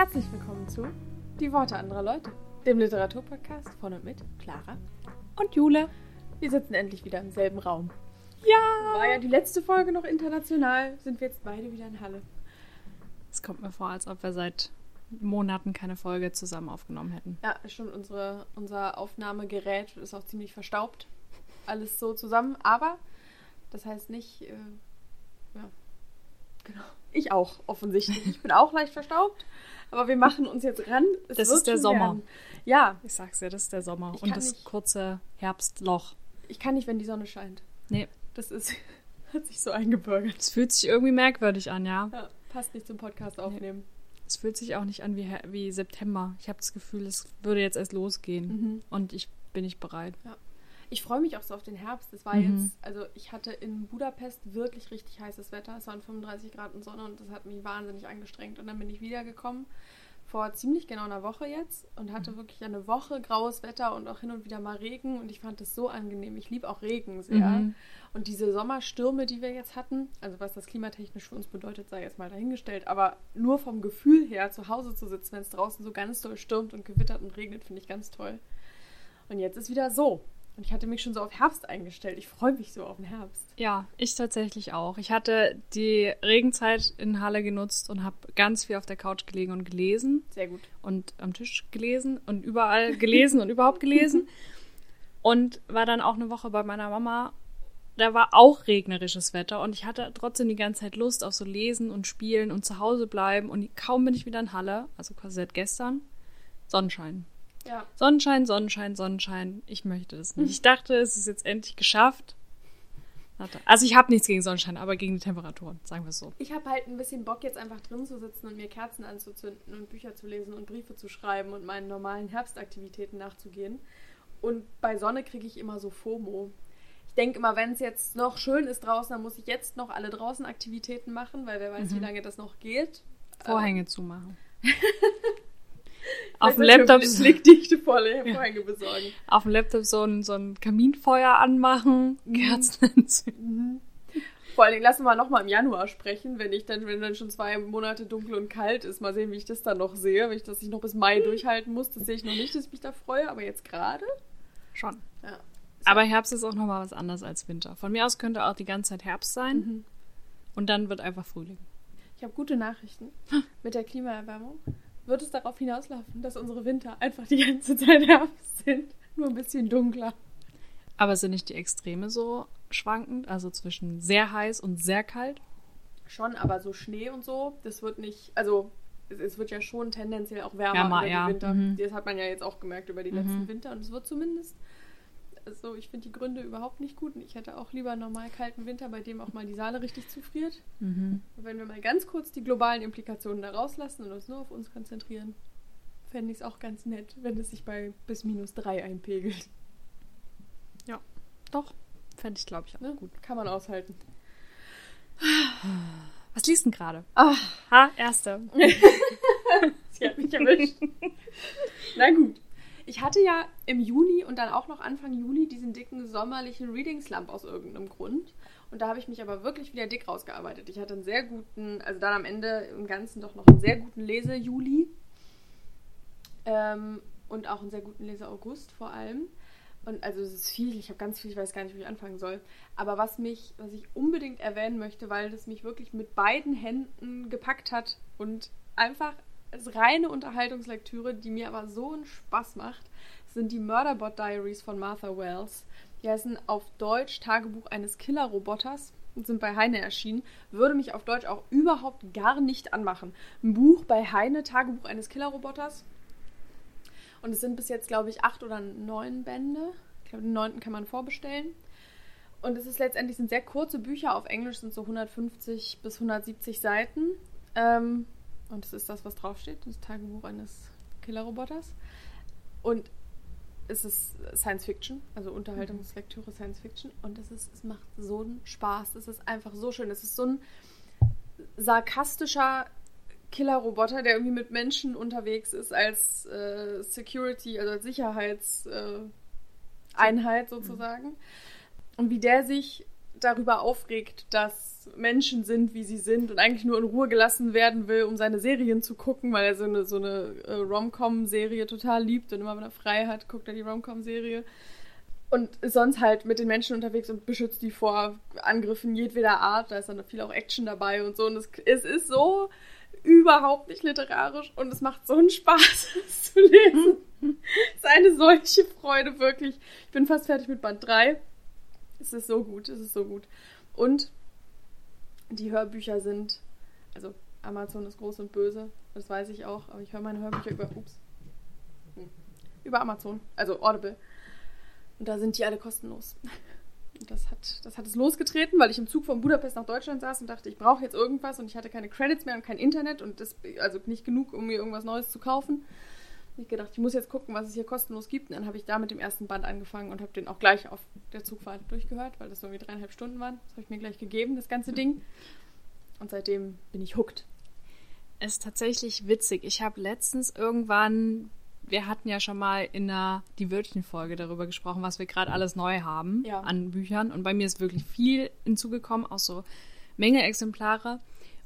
Herzlich willkommen zu Die Worte anderer Leute, dem Literaturpodcast von und mit Clara Und Jule. Wir sitzen endlich wieder im selben Raum. Ja! War ja die letzte Folge noch international, sind wir jetzt beide wieder in Halle. Es kommt mir vor, als ob wir seit Monaten keine Folge zusammen aufgenommen hätten. Ja, stimmt, unsere, unser Aufnahmegerät ist auch ziemlich verstaubt. Alles so zusammen, aber das heißt nicht, äh, ja, genau. Ich auch, offensichtlich. Ich bin auch leicht verstaubt, aber wir machen uns jetzt ran. Es Das ist der Sommer. werden. Ja, Ich sag's ja, das ist der Sommer Ich und das nicht- kurze Herbstloch. ich kann nicht, wenn die Sonne scheint. Nee, Das ist, hat sich so eingebürgert. es fühlt sich irgendwie merkwürdig an, ja. Ja, passt nicht zum Podcast aufnehmen. Es fühlt sich auch nicht an wie, wie September. Ich habe das Gefühl, es würde jetzt erst losgehen. Mhm. Und ich bin nicht bereit. Ich freue mich auch so auf den Herbst. Es war Mhm. jetzt, also ich hatte in Budapest wirklich richtig heißes Wetter. Es waren 35 Grad und Sonne und das hat mich wahnsinnig angestrengt. Und dann bin ich wiedergekommen vor ziemlich genau einer Woche jetzt und Mhm. hatte wirklich eine Woche graues Wetter und auch hin und wieder mal Regen und ich fand das so angenehm. Ich liebe auch Regen sehr. Mhm. Und diese Sommerstürme, die wir jetzt hatten, also was das klimatechnisch für uns bedeutet, sei jetzt mal dahingestellt, aber nur vom Gefühl her, zu Hause zu sitzen, wenn es draußen so ganz doll stürmt und gewittert und regnet, finde ich ganz toll. Und jetzt ist wieder so. Und ich hatte mich schon so auf Herbst eingestellt. Ich freue mich so auf den Herbst. Ja, ich tatsächlich auch. Ich hatte die Regenzeit in Halle genutzt und habe ganz viel auf der Couch gelegen und gelesen. Sehr gut. und am Tisch gelesen und überall gelesen und überhaupt gelesen. Und war dann auch eine Woche bei meiner Mama. Da war auch regnerisches Wetter und ich hatte trotzdem die ganze Zeit Lust auf so Lesen und Spielen und zu Hause bleiben. Und kaum bin ich wieder in Halle, also quasi seit gestern, Sonnenschein. Ja. Sonnenschein, Sonnenschein, Sonnenschein. Ich möchte das nicht. Ich dachte, es ist jetzt endlich geschafft. Also ich habe nichts gegen Sonnenschein, aber gegen die Temperaturen, sagen wir es so. Ich habe halt ein bisschen Bock, jetzt einfach drin zu sitzen und mir Kerzen anzuzünden und Bücher zu lesen und Briefe zu schreiben und meinen normalen Herbstaktivitäten nachzugehen. Und bei Sonne kriege ich immer so FOMO. Ich denke immer, wenn es jetzt noch schön ist draußen, dann muss ich jetzt noch alle draußen Aktivitäten machen, weil wer weiß, wie lange das noch geht. Vorhänge zumachen. Auf dem Laptop blickdichte volle Vorhänge besorgen. auf dem Laptop so ein, so ein Kaminfeuer anmachen, Kerzen entzünden. Vor allen Dingen lassen wir nochmal im Januar sprechen, wenn ich dann, wenn dann schon zwei Monate dunkel und kalt ist. Mal sehen, wie ich das dann noch sehe. Wenn ich das nicht noch bis Mai durchhalten muss, das sehe ich noch nicht, dass ich mich da freue, aber jetzt gerade. Schon. Ja. Aber Herbst ist auch nochmal was anderes als Winter. Von mir aus könnte auch die ganze Zeit Herbst sein Mhm. und dann wird einfach Frühling. Ich habe gute Nachrichten. Mit der Klimaerwärmung wird es darauf hinauslaufen, dass unsere Winter einfach die ganze Zeit Herbst sind. Nur ein bisschen dunkler. Aber sind nicht die Extreme so schwankend? Also zwischen sehr heiß und sehr kalt? Schon, aber so Schnee und so, das wird nicht, also es, es wird ja schon tendenziell auch wärmer Wärmer, über die ja. Winter. Mhm. Das hat man ja jetzt auch gemerkt über die Mhm. letzten Winter und es wird zumindest, also ich finde die Gründe überhaupt nicht gut und ich hätte auch lieber einen normal kalten Winter, bei dem auch mal die Saale richtig zufriert. Mhm. Wenn wir mal ganz kurz die globalen Implikationen da rauslassen und uns nur auf uns konzentrieren, fände ich es auch ganz nett, wenn es sich bei bis minus drei einpegelt. Doch, fände ich, glaube ich, auch Ne? gut. Kann man aushalten. Was liest denn gerade? Ah, Ha, erste. sie hat mich erwischt. Na gut. Ich hatte ja im Juni und dann auch noch Anfang Juli diesen dicken sommerlichen Reading Slump aus irgendeinem Grund. Und da habe ich mich aber wirklich wieder dick rausgearbeitet. Ich hatte einen sehr guten, also dann am Ende im Ganzen doch noch einen sehr guten Lese-Juli. Ähm, und auch einen sehr guten Lese-August vor allem. Und also es ist viel, ich habe ganz viel, ich weiß gar nicht, wo ich anfangen soll. Aber was mich, was ich unbedingt erwähnen möchte, weil das mich wirklich mit beiden Händen gepackt hat und einfach reine Unterhaltungslektüre, die mir aber so einen Spaß macht, sind die Murderbot Diaries von Martha Wells. Die heißen auf Deutsch Tagebuch eines Killerroboters und sind bei Heine erschienen. Würde mich auf Deutsch auch überhaupt gar nicht anmachen. Ein Buch bei Heine, Tagebuch eines Killerroboters. Und es sind bis jetzt, glaube ich, acht oder neun Bände. Ich glaube, den neunten kann man vorbestellen. Und es ist letztendlich sind sehr kurze Bücher. Auf Englisch sind so 150 bis 170 Seiten. Ähm, und es ist das, was draufsteht. Das Tagebuch eines Killerroboters. Und es ist Science Fiction, also Unterhaltungslektüre Science Fiction. Und es, ist, es macht so einen Spaß. Es ist einfach so schön. Es ist so ein sarkastischer Killerroboter, der irgendwie mit Menschen unterwegs ist als äh, Security, also als Sicherheitseinheit äh, sozusagen. Und wie der sich darüber aufregt, dass Menschen sind, wie sie sind und eigentlich nur in Ruhe gelassen werden will, um seine Serien zu gucken, weil er so eine, so eine äh, Rom-Com-Serie total liebt und immer wenn er frei hat, guckt er die Rom-Com-Serie. Und ist sonst halt mit den Menschen unterwegs und beschützt die vor Angriffen jedweder Art. Da ist dann viel auch Action dabei und so. Und es, es ist so überhaupt nicht literarisch und es macht so einen Spaß, es zu lesen. es ist eine solche Freude, wirklich. Ich bin fast fertig mit Band 3. Es ist so gut, es ist so gut. Und die Hörbücher sind, also Amazon ist groß und böse, das weiß ich auch, aber ich höre meine Hörbücher über, ups, über Amazon, also Audible. Und da sind die alle kostenlos. Und das hat, das hat es losgetreten, weil ich im Zug von Budapest nach Deutschland saß und dachte, ich brauche jetzt irgendwas und ich hatte keine Credits mehr und kein Internet und das, also nicht genug, um mir irgendwas Neues zu kaufen ich gedacht, ich muss jetzt gucken, was es hier kostenlos gibt. Und dann habe ich da mit dem ersten Band angefangen und habe den auch gleich auf der Zugfahrt durchgehört, weil das so irgendwie dreieinhalb Stunden waren. Das habe ich mir gleich gegeben, das ganze Ding. Und seitdem bin ich hooked. Es ist tatsächlich witzig. Ich habe letztens irgendwann, wir hatten ja schon mal in der Die Wörtchen-Folge darüber gesprochen, was wir gerade alles neu haben Ja. an Büchern. Und bei mir ist wirklich viel hinzugekommen, auch so Menge Exemplare.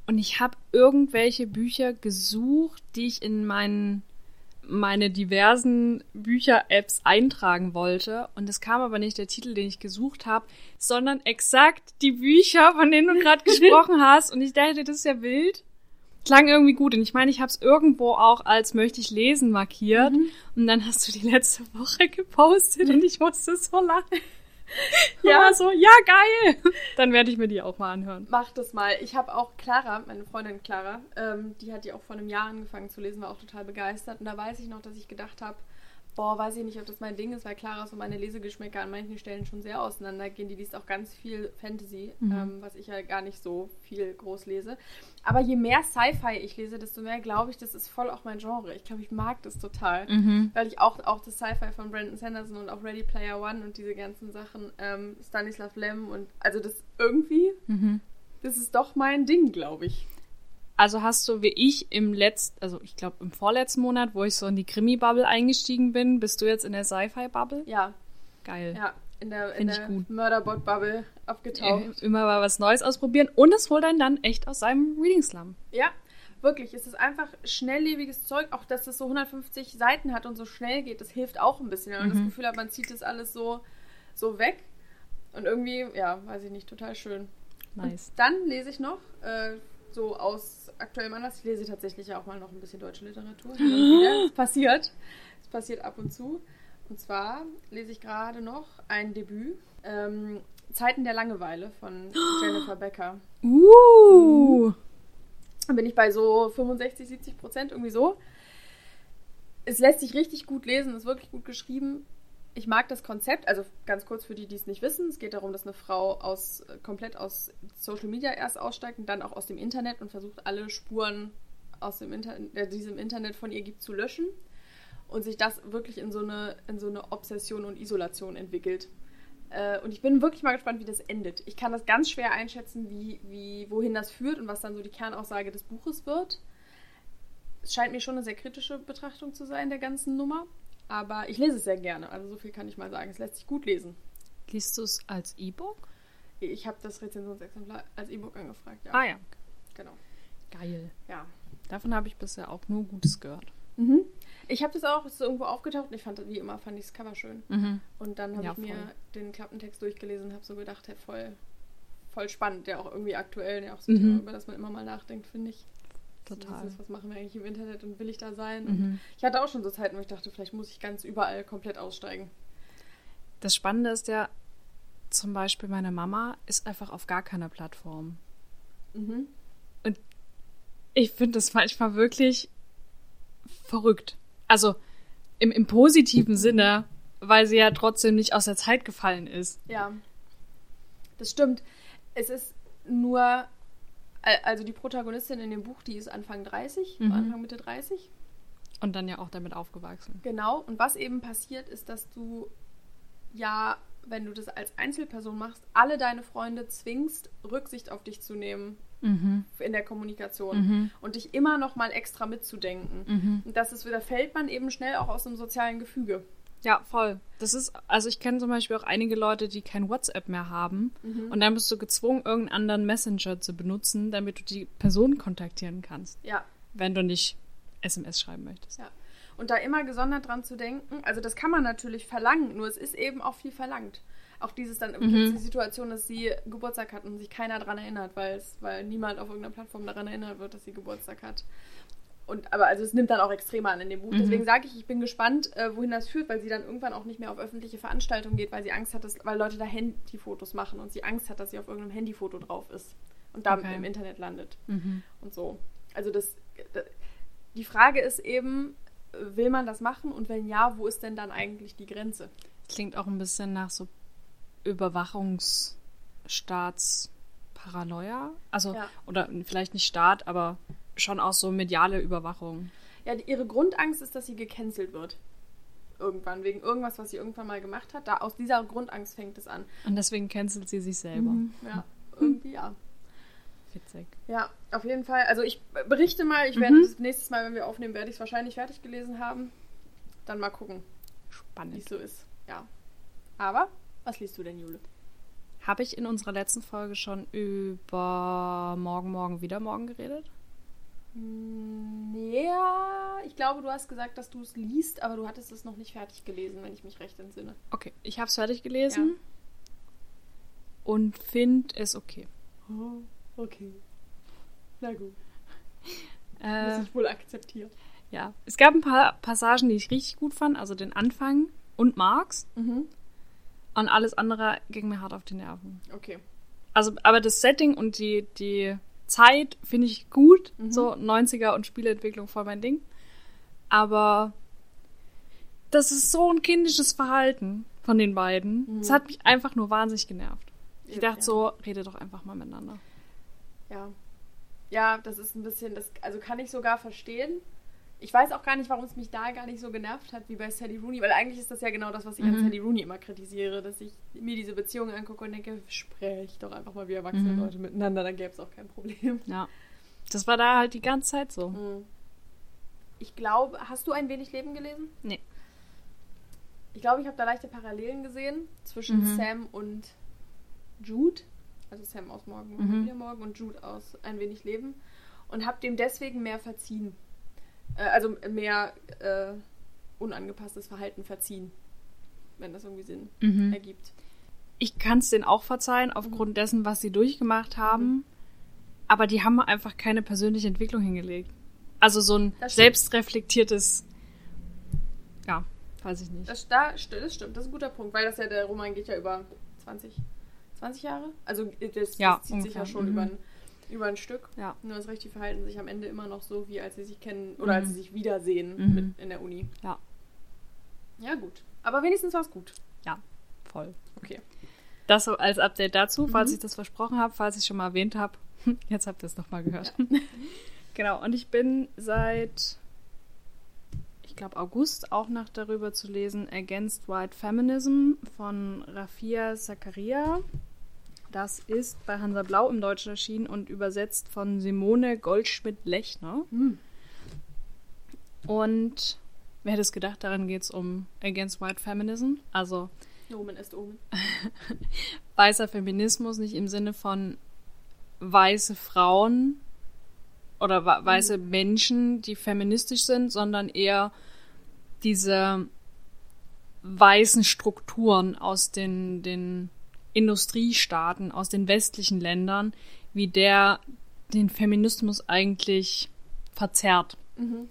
Und ich habe irgendwelche Bücher gesucht, die ich in meinen meine diversen Bücher-Apps eintragen wollte. Und es kam aber nicht der Titel, den ich gesucht habe, sondern exakt die Bücher, von denen du gerade gesprochen hast. Und ich dachte, das ist ja wild. Klang irgendwie gut. Und ich meine, ich habe es irgendwo auch als möchte ich lesen markiert. Und dann hast du die letzte Woche gepostet und ich musste so lachen. Ja, so, ja, geil. Dann werde ich mir die auch mal anhören. Mach das mal. Ich habe auch Clara, meine Freundin Clara, ähm, die hat die auch vor einem Jahr angefangen zu lesen, war auch total begeistert. Und da weiß ich noch, dass ich gedacht habe, boah, weiß ich nicht, ob das mein Ding ist, weil Clara so meine Lesegeschmäcker an manchen Stellen schon sehr auseinandergehen. Die liest auch ganz viel Fantasy, Mhm. ähm, was ich ja gar nicht so viel groß lese. Aber je mehr Sci-Fi ich lese, desto mehr glaube ich, das ist voll auch mein Genre. Ich glaube, ich mag das total. Mhm. Weil ich auch, auch das Sci-Fi von Brandon Sanderson und auch Ready Player One und diese ganzen Sachen, ähm, Stanislav Lem und also das irgendwie, Mhm. das ist doch mein Ding, glaube ich. Also hast du wie ich im letzten, also ich glaube im vorletzten Monat, wo ich so in die Krimi-Bubble eingestiegen bin, bist du jetzt in der Sci-Fi-Bubble? Ja, Geil. ja, in der, in der. Murderbot-Bubble abgetaucht. Immer mal was Neues ausprobieren und es holt einen dann echt aus seinem Reading Slum. Ja, wirklich. Es ist einfach schnelllebiges Zeug. Auch, dass es so 150 Seiten hat und so schnell geht, das hilft auch ein bisschen. Wenn man das Mhm. Gefühl hat, man zieht das alles so, so weg. Und irgendwie, ja, weiß ich nicht, total schön. Nice. Und dann lese ich noch, äh, so aus aktuellem Anlass, ich lese tatsächlich ja auch mal noch ein bisschen deutsche Literatur. Es passiert. Es passiert ab und zu. Und zwar lese ich gerade noch ein Debüt. Ähm, Zeiten der Langeweile von Jennifer Becker. Uh. Da bin ich bei so 65, 70 Prozent, irgendwie so. Es lässt sich richtig gut lesen, ist wirklich gut geschrieben. Ich mag das Konzept, also ganz kurz für die, die es nicht wissen. Es geht darum, dass eine Frau aus, komplett aus Social Media erst aussteigt und dann auch aus dem Internet und versucht, alle Spuren aus dem Internet, äh, die es im Internet von ihr gibt, zu löschen. Und sich das wirklich in so eine, in so eine Obsession und Isolation entwickelt. Äh, und ich bin wirklich mal gespannt, wie das endet. Ich kann das ganz schwer einschätzen, wie, wie, wohin das führt und was dann so die Kernaussage des Buches wird. Es scheint mir schon eine sehr kritische Betrachtung zu sein, der ganzen Nummer. Aber ich lese es sehr gerne. Also so viel kann ich mal sagen. Es lässt sich gut lesen. Liest du es als E-Book? Ich habe das Rezensionsexemplar als E-Book angefragt, ja. Ah ja. Genau. Geil. Ja. Davon habe ich bisher auch nur Gutes gehört. Mhm. Ich habe das auch, es ist irgendwo aufgetaucht und ich fand, wie immer, fand ich das Cover schön. Mhm. Und dann habe Ja, ich mir voll. den Klappentext durchgelesen und habe so gedacht, hey, voll, voll spannend, der auch irgendwie aktuell, der auch so Mhm. ein Thema, über das man immer mal nachdenkt, finde ich. Total. Dieses, was machen wir eigentlich im Internet und will ich da sein? Mhm. Und ich hatte auch schon so Zeiten, wo ich dachte, vielleicht muss ich ganz überall komplett aussteigen. Das Spannende ist ja, zum Beispiel meine Mama ist einfach auf gar keiner Plattform. Mhm. Ich finde das manchmal wirklich verrückt. Also im, im positiven Sinne, weil sie ja trotzdem nicht aus der Zeit gefallen ist. Ja, das stimmt. Es ist nur, also die Protagonistin in dem Buch, die ist Anfang 30, Mhm. Anfang Mitte 30. Und dann ja auch damit aufgewachsen. Genau. Und was eben passiert, ist, dass du ja, wenn du das als Einzelperson machst, alle deine Freunde zwingst, Rücksicht auf dich zu nehmen Mhm. in der Kommunikation Mhm. und dich immer noch mal extra mitzudenken. Mhm. Und das ist, da fällt man eben schnell auch aus einem sozialen Gefüge. Ja, voll. Das ist, also ich kenne zum Beispiel auch einige Leute, die kein WhatsApp mehr haben. Mhm. Und dann bist du gezwungen, irgendeinen anderen Messenger zu benutzen, damit du die Person kontaktieren kannst, Ja, wenn du nicht SMS schreiben möchtest. ja. Und da immer gesondert dran zu denken, also das kann man natürlich verlangen, nur es ist eben auch viel verlangt. Auch dieses dann Mhm. die Situation, dass sie Geburtstag hat und sich keiner daran erinnert, weil es, weil niemand auf irgendeiner Plattform daran erinnert wird, dass sie Geburtstag hat. Und aber also es nimmt dann auch extremer an in dem Buch. Mhm. Deswegen sage ich, ich bin gespannt, äh, wohin das führt, weil sie dann irgendwann auch nicht mehr auf öffentliche Veranstaltungen geht, weil sie Angst hat, dass, weil Leute da Handyfotos machen und sie Angst hat, dass sie auf irgendeinem Handyfoto drauf ist und damit Okay. im Internet landet Mhm. und so. Also das, das die Frage ist eben, will man das machen und wenn ja, wo ist denn dann eigentlich die Grenze? Klingt auch ein bisschen nach so Überwachungsstaatsparanoia. Also, Ja. oder vielleicht nicht Staat, aber schon auch so mediale Überwachung. Ja, ihre Grundangst ist, dass sie gecancelt wird. Irgendwann, wegen irgendwas, was sie irgendwann mal gemacht hat. Da, aus dieser Grundangst fängt es an. Und deswegen cancelt sie sich selber. Ja, irgendwie ja. Witzig. Ja, auf jeden Fall. Also ich berichte mal, ich werde Mhm. das nächstes Mal, wenn wir aufnehmen, werde ich es wahrscheinlich fertig gelesen haben. Dann mal gucken, wie Spannend. es so ist. Ja. Aber, was liest du denn, Jule? Habe ich in unserer letzten Folge schon über Morgen, Morgen, wieder morgen geredet? Ja, ich glaube, du hast gesagt, dass du es liest, aber du hattest es noch nicht fertig gelesen, wenn ich mich recht entsinne. Okay, ich habe es fertig gelesen und finde es okay. Oh, okay. Na gut. Äh, Muss ich wohl akzeptieren. ja, es gab ein paar Passagen, die ich richtig gut fand, also den Anfang und Marx. Mhm. Und alles andere ging mir hart auf die Nerven. Okay. Also, aber das Setting und die, die Zeit finde ich gut. Mhm. So 90er und Spieleentwicklung voll mein Ding. Aber das ist so ein kindisches Verhalten von den beiden. Mhm. Es hat mich einfach nur wahnsinnig genervt. Ich dachte Ja. so, rede doch einfach mal miteinander. Ja. Ja, das ist ein bisschen, das, also kann ich sogar verstehen. Ich weiß auch gar nicht, warum es mich da gar nicht so genervt hat wie bei Sally Rooney, weil eigentlich ist das ja genau das, was ich an Mhm. Sally Rooney immer kritisiere, dass ich mir diese Beziehung angucke und denke, sprech doch einfach mal wie erwachsene Mhm. Leute miteinander, dann gäbe es auch kein Problem. Ja. Das war da halt die ganze Zeit so. Mhm. Ich glaube, hast du ein wenig Leben gelesen? Nee. Ich glaube, ich habe da leichte Parallelen gesehen zwischen Mhm. Sam und Jude. Also Sam aus Morgen, Mhm. wieder Morgen und Jude aus Ein wenig Leben. Und habe dem deswegen mehr verziehen. Äh, also mehr äh, unangepasstes Verhalten verziehen. Wenn das irgendwie Sinn Mhm. ergibt. Ich kann es denen auch verzeihen, aufgrund dessen, was sie durchgemacht haben. Aber die haben einfach keine persönliche Entwicklung hingelegt. Also so ein selbstreflektiertes. Ja, weiß ich nicht. Das, da, das stimmt, das ist ein guter Punkt, weil das ja der Roman geht ja über 20, 20 Jahre. Also äh, das, Ja, zieht sich ja ungefähr. schon Mhm. über, ein, über ein Stück. Ja. Nur das Recht, die verhalten sich am Ende immer noch so, wie als sie sich kennen oder als Mhm. sie sich wiedersehen Mhm. mit, in der Uni. Ja. Ja, gut. Aber wenigstens war es gut. Ja, voll. Okay. Das so als Update dazu, falls Mhm. ich das versprochen habe, falls ich schon mal erwähnt habe. Jetzt habt ihr es nochmal gehört. genau, und ich bin seit, ich glaube, August auch noch darüber zu lesen, Against White Feminism von Rafia Zakaria. Das ist bei Hansa Blau im Deutschen erschienen und übersetzt von Simone Goldschmidt-Lechner. Hm. Und wer hätte es gedacht, darin geht es um Against White Feminism, also Omen ist Omen. weißer Feminismus nicht im Sinne von weiße Frauen oder weiße Menschen, die feministisch sind, sondern eher diese weißen Strukturen aus den, den Industriestaaten, aus den westlichen Ländern, wie der den Feminismus eigentlich verzerrt Mhm.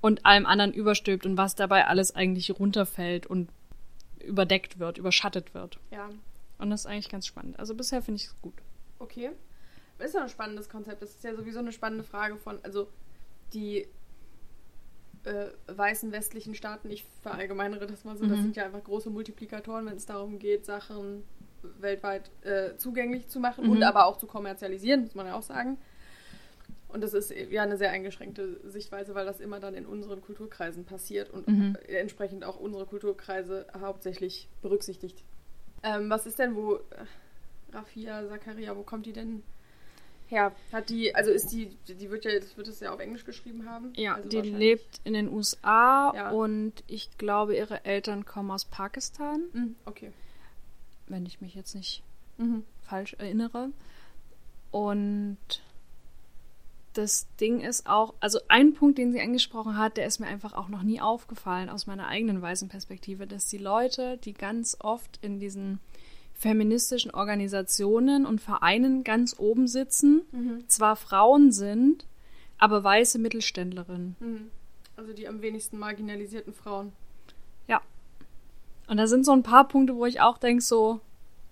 und allem anderen überstülpt und was dabei alles eigentlich runterfällt und überdeckt wird, überschattet wird. Ja, Und das ist eigentlich ganz spannend. Also bisher finde ich es gut. okay. Ist ja ein spannendes Konzept. Das ist ja sowieso eine spannende Frage von, also die äh, weißen westlichen Staaten, ich verallgemeinere das mal so, das Mhm. sind ja einfach große Multiplikatoren, wenn es darum geht, Sachen weltweit äh, zugänglich zu machen Mhm. und aber auch zu kommerzialisieren, muss man ja auch sagen. Und das ist ja eine sehr eingeschränkte Sichtweise, weil das immer dann in unseren Kulturkreisen passiert und Mhm. äh, entsprechend auch unsere Kulturkreise hauptsächlich berücksichtigt. Ähm, was ist denn, wo, äh, Rafia Zakaria, wo kommt die denn her? Hat die, also ist die, die wird ja, das wird es ja auf Englisch geschrieben haben. Ja, also die lebt in den USA Ja. und ich glaube, ihre Eltern kommen aus Pakistan, Hm, okay. Wenn ich mich jetzt nicht Mhm. falsch erinnere. Und das Ding ist auch, also ein Punkt, den sie angesprochen hat, der ist mir einfach auch noch nie aufgefallen aus meiner eigenen weißen Perspektive, dass die Leute, die ganz oft in diesen feministischen Organisationen und Vereinen ganz oben sitzen, Mhm. zwar Frauen sind, aber weiße Mittelständlerinnen. Mhm. Also die am wenigsten marginalisierten Frauen. Und da sind so ein paar Punkte, wo ich auch denke, so,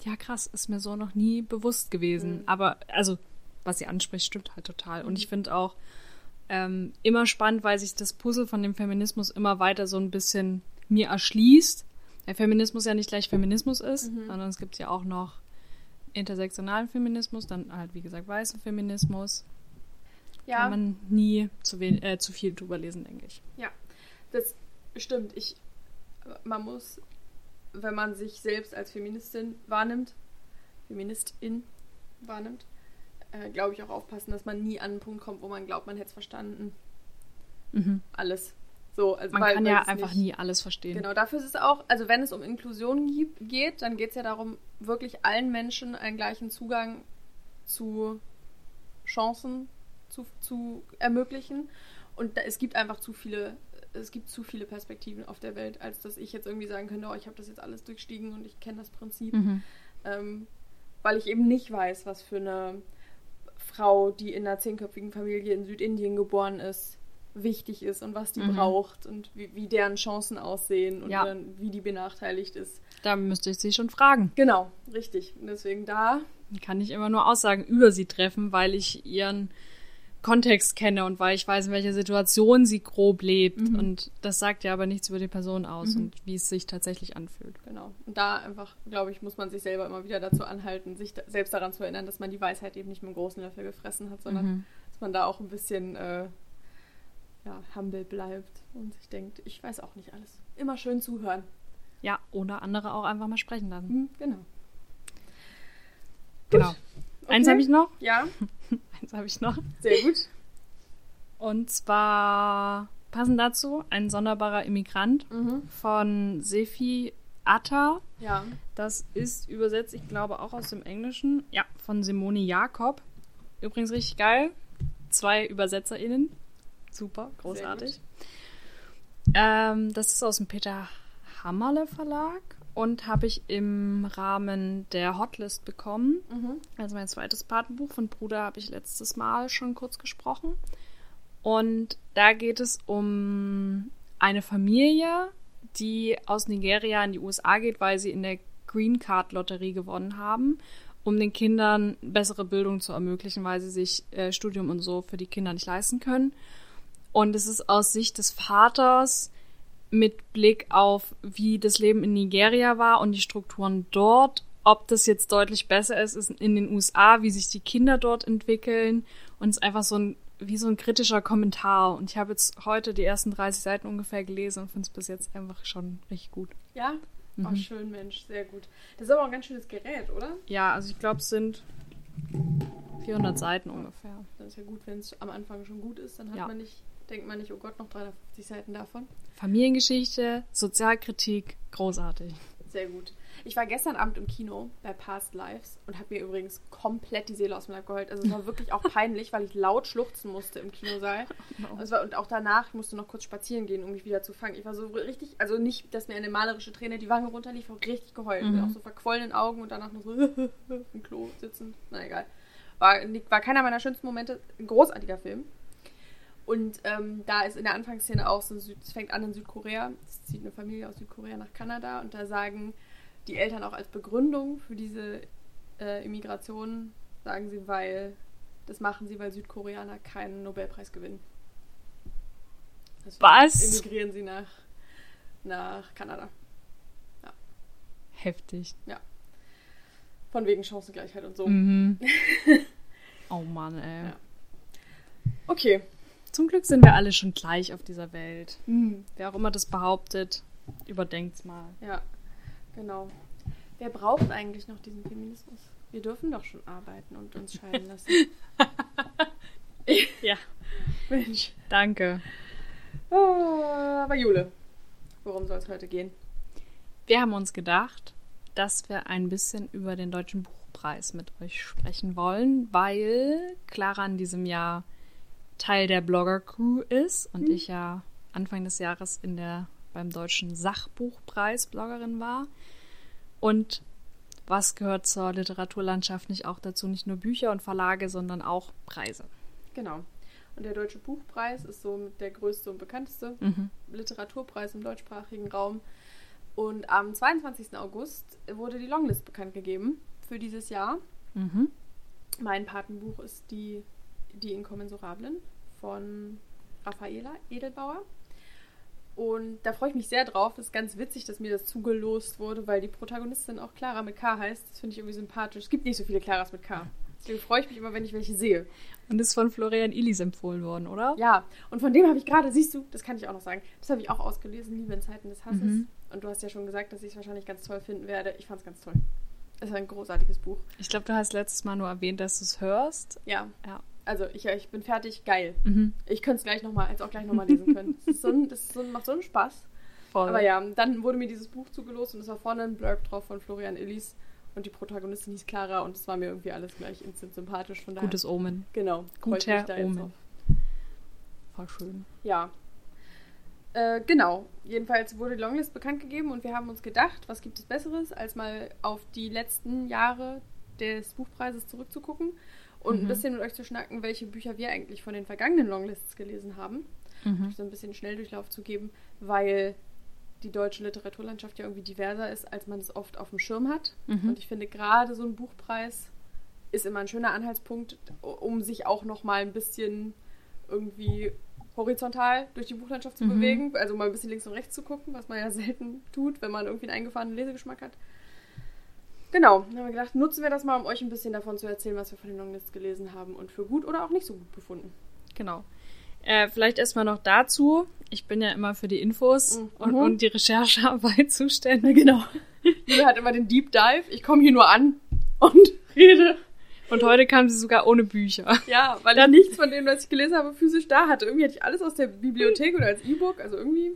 ja krass, ist mir so noch nie bewusst gewesen. Mhm. Aber, also, was sie anspricht, stimmt halt total. Und ich finde auch ähm, immer spannend, weil sich das Puzzle von dem Feminismus immer weiter so ein bisschen mir erschließt. Der Feminismus ja nicht gleich Feminismus ist, Mhm. sondern es gibt ja auch noch intersektionalen Feminismus, dann halt, wie gesagt, weißen Feminismus. Ja, Kann man nie zu, äh, zu viel drüber lesen, denke ich. ja, das stimmt. Ich, man muss, wenn man sich selbst als Feministin wahrnimmt, Feministin wahrnimmt, äh, glaube ich auch aufpassen, dass man nie an einen Punkt kommt, wo man glaubt, man hätte es verstanden. Mhm. Alles. So, also Man weil- kann ja einfach nicht- nie alles verstehen. Genau, dafür ist es auch, also wenn es um Inklusion gibt, geht, dann geht es ja darum, wirklich allen Menschen einen gleichen Zugang zu Chancen zu, zu ermöglichen. Und da, es gibt einfach zu viele, es gibt zu viele Perspektiven auf der Welt, als dass ich jetzt irgendwie sagen könnte, oh, ich habe das jetzt alles durchstiegen und ich kenne das Prinzip. Mhm. Ähm, weil ich eben nicht weiß, was für eine Frau, die in einer zehnköpfigen Familie in Südindien geboren ist, wichtig ist und was die Mhm. braucht und wie, wie deren Chancen aussehen und Ja. dann, wie die benachteiligt ist. Da müsste ich sie schon fragen. Genau, richtig. Und deswegen da, Kann ich immer nur Aussagen über sie treffen, weil ich ihren Kontext kenne und weil ich weiß, in welcher Situation sie grob lebt. Mhm. Und das sagt ja aber nichts über die Person aus Mhm. und wie es sich tatsächlich anfühlt. genau. Und da einfach, glaube ich, muss man sich selber immer wieder dazu anhalten, sich da, selbst daran zu erinnern, dass man die Weisheit eben nicht mit einem großen Löffel gefressen hat, sondern Mhm. dass man da auch ein bisschen äh, ja, humble bleibt und sich denkt, ich weiß auch nicht alles. Immer schön zuhören. Ja, oder andere auch einfach mal sprechen lassen. Mhm, genau. Genau. Eins Okay. habe ich noch. Ja, Eins habe ich noch. sehr gut. Und zwar passend dazu ein sonderbarer Immigrant Mhm. von Sefi Atta. Ja. Das ist übersetzt, ich glaube, auch aus dem Englischen. Ja, von Simone Jakob. Übrigens richtig geil. Zwei ÜbersetzerInnen. Super, großartig. Ähm, das ist aus dem Peter Hammerle Verlag und habe ich im Rahmen der Hotlist bekommen. Mhm. Also mein zweites Patenbuch von Bruder habe ich letztes Mal schon kurz gesprochen. Und da geht es um eine Familie, die aus Nigeria in die USA geht, weil sie in der Green Card Lotterie gewonnen haben, um den Kindern bessere Bildung zu ermöglichen, weil sie sich äh, Studium und so für die Kinder nicht leisten können. Und es ist aus Sicht des Vaters mit Blick auf, wie das Leben in Nigeria war und die Strukturen dort, ob das jetzt deutlich besser ist, ist in den USA, wie sich die Kinder dort entwickeln. Und es ist einfach so ein, wie so ein kritischer Kommentar. Und ich habe jetzt heute die ersten 30 Seiten ungefähr gelesen und finde es bis jetzt einfach schon richtig gut. Ja? Mhm. Oh, schön, Mensch, sehr gut. Das ist aber auch ein ganz schönes Gerät, oder? Ja, also ich glaube, es sind 400 Seiten ungefähr. Das ist ja gut, wenn es am Anfang schon gut ist, dann hat Ja. man nicht, denkt man nicht, oh Gott, noch 350 Seiten davon. Familiengeschichte, Sozialkritik, großartig. Sehr gut. Ich war gestern Abend im Kino bei Past Lives und habe mir übrigens komplett die Seele aus dem Leib geheult. Also es war wirklich auch peinlich, weil ich laut schluchzen musste im Kinosaal. Es war, und auch danach, ich musste noch kurz spazieren gehen, um mich wieder zu fangen. Ich war so richtig, also nicht, dass mir eine malerische Träne die Wange runterlief, ich habe richtig geheult. Mhm. Mit auch so verquollenen Augen und danach noch so im Klo sitzen. Na egal. War, war keiner meiner schönsten Momente. Ein großartiger Film. Und ähm, da ist in der Anfangsszene auch so, es fängt an in Südkorea, es zieht eine Familie aus Südkorea nach Kanada und da sagen die Eltern auch als Begründung für diese äh, Immigration, sagen sie, weil das machen sie, weil Südkoreaner keinen Nobelpreis gewinnen. Deswegen Was? Emigrieren sie nach, nach Kanada. Heftig. Von wegen Chancengleichheit und so. Mhm. oh Mann, ey. Ja. Okay. Zum Glück sind wir alle schon gleich auf dieser Welt. Mhm. Wer auch immer das behauptet, überdenkt's mal. Ja, genau. Wer braucht eigentlich noch diesen Feminismus? Wir dürfen doch schon arbeiten und uns scheiden lassen. Ja, Mensch. danke. Oh, aber Jule, worum soll es heute gehen? Wir haben uns gedacht, dass wir ein bisschen über den Deutschen Buchpreis mit euch sprechen wollen, weil Clara in diesem Jahr Teil der Blogger-Crew ist und ich ja Anfang des Jahres in der, beim Deutschen Sachbuchpreis Bloggerin war. Und was gehört zur Literaturlandschaft nicht auch dazu? Nicht nur Bücher und Verlage, sondern auch Preise. Genau. Und der Deutsche Buchpreis ist somit der größte und bekannteste Literaturpreis im deutschsprachigen Raum. Und am 22. August wurde die Longlist bekannt gegeben für dieses Jahr. Mhm. Mein Patenbuch ist die, die Inkommensurablen von Raffaela Edelbauer. Und da freue ich mich sehr drauf. Es ist ganz witzig, dass mir das zugelost wurde, weil die Protagonistin auch Clara mit K heißt. Das finde ich irgendwie sympathisch. Es gibt nicht so viele Claras mit K. Deswegen freue ich mich immer, wenn ich welche sehe. Und ist von Florian Illis empfohlen worden, oder? Ja, und von dem habe ich gerade, siehst du, das kann ich auch noch sagen, das habe ich auch ausgelesen, Liebe in Zeiten des Hasses. Mhm. Und du hast ja schon gesagt, dass ich es wahrscheinlich ganz toll finden werde. Ich fand es ganz toll. Es ist ein großartiges Buch. Ich glaube, du hast letztes Mal nur erwähnt, dass du es hörst. Ja, Ja. Also ich, ich bin fertig, geil. Mhm. Ich könnte es gleich nochmal, als auch gleich nochmal lesen können. Das, so ein, das so, ein- macht so einen Spaß. Voll. Aber ja, dann wurde mir dieses Buch zugelost und es war vorne ein Blurb drauf von Florian Illis. Und die Protagonistin hieß Clara und es war mir irgendwie alles gleich instant sympathisch. Von daher, Gutes Omen. genau, Guter jetzt Omen. Voll schön. Ja. Äh, genau. Jedenfalls wurde die Longlist bekannt gegeben und wir haben uns gedacht, was gibt es Besseres, als mal auf die letzten Jahre des Buchpreises zurückzugucken und ein Mhm. bisschen mit euch zu schnacken, welche Bücher wir eigentlich von den vergangenen Longlists gelesen haben. Mhm. So ein bisschen Schnelldurchlauf zu geben, weil die deutsche Literaturlandschaft ja irgendwie diverser ist, als man es oft auf dem Schirm hat. Mhm. Und ich finde, gerade so ein Buchpreis ist immer ein schöner Anhaltspunkt, um sich auch noch mal ein bisschen irgendwie horizontal durch die Buchlandschaft zu Mhm. bewegen. Also mal ein bisschen links und rechts zu gucken, was man ja selten tut, wenn man irgendwie einen eingefahrenen Lesegeschmack hat. Genau, dann haben wir gedacht, nutzen wir das mal, um euch ein bisschen davon zu erzählen, was wir von den Longlists gelesen haben und für gut oder auch nicht so gut befunden. Genau. Äh, vielleicht erstmal noch dazu. Ich bin ja immer für die Infos Mhm. und, und die Recherchearbeit zuständig. Genau. Jule hat immer den Deep Dive. Ich komme hier nur an und rede. Und heute kam sie sogar ohne Bücher. Ja, weil ich nichts von dem, was ich gelesen habe, physisch da hatte. Irgendwie hatte ich alles aus der Bibliothek oder als E-Book. Also irgendwie,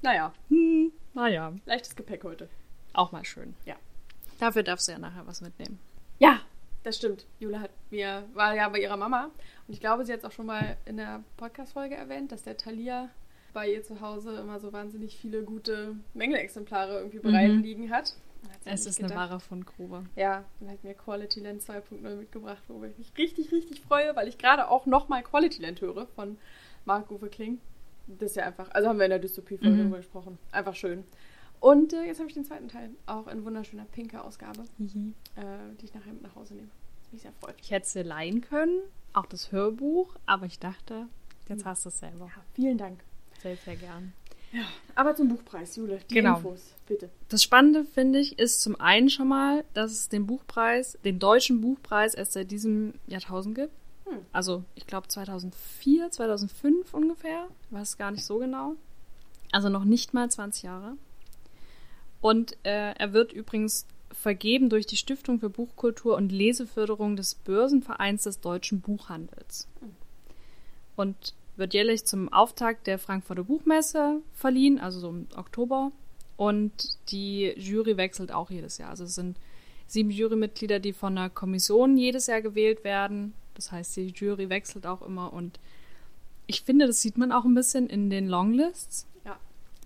naja, Hm, naja, leichtes Gepäck heute. auch mal schön. Ja. Dafür darfst du ja nachher was mitnehmen. Ja, das stimmt. Jule hat mir, war ja bei ihrer Mama. Und ich glaube, sie hat es auch schon mal in der Podcast-Folge erwähnt, dass der Thalia bei ihr zu Hause immer so wahnsinnig viele gute Mängelexemplare irgendwie bereit Mhm. liegen hat. Es ist eine gedacht, Ware von Grube. Ja, und hat mir Quality Land 2.0 mitgebracht, worüber ich mich richtig, richtig freue, weil ich gerade auch nochmal Quality Land höre von Marc-Uwe Kling. Das ist ja einfach, also haben wir in der Dystopie-Folge Mhm. drüber gesprochen. Einfach schön. Und äh, jetzt habe ich den zweiten Teil, auch in wunderschöner pinker Ausgabe, äh, die ich nachher mit nach Hause nehme. Mich sehr freut. Ich hätte sie leihen können, auch das Hörbuch, aber ich dachte, jetzt hast du es selber. Ja, vielen Dank. Sehr, sehr gern. Aber zum Buchpreis, Jule, die Genau. Infos, bitte. Das Spannende finde ich ist zum einen schon mal, dass es den Buchpreis, den deutschen Buchpreis erst seit diesem Jahrtausend gibt. Hm. Also ich glaube 2004, 2005 ungefähr, weiß gar nicht so genau. Also noch nicht mal 20 Jahre. Und äh, er wird übrigens vergeben durch die Stiftung für Buchkultur und Leseförderung des Börsenvereins des deutschen Buchhandels. Und wird jährlich zum Auftakt der Frankfurter Buchmesse verliehen, also so im Oktober. Und die Jury wechselt auch jedes Jahr. Also es sind sieben Jurymitglieder, die von der Kommission jedes Jahr gewählt werden. Das heißt, die Jury wechselt auch immer. Und ich finde, das sieht man auch ein bisschen in den Longlists. Ja.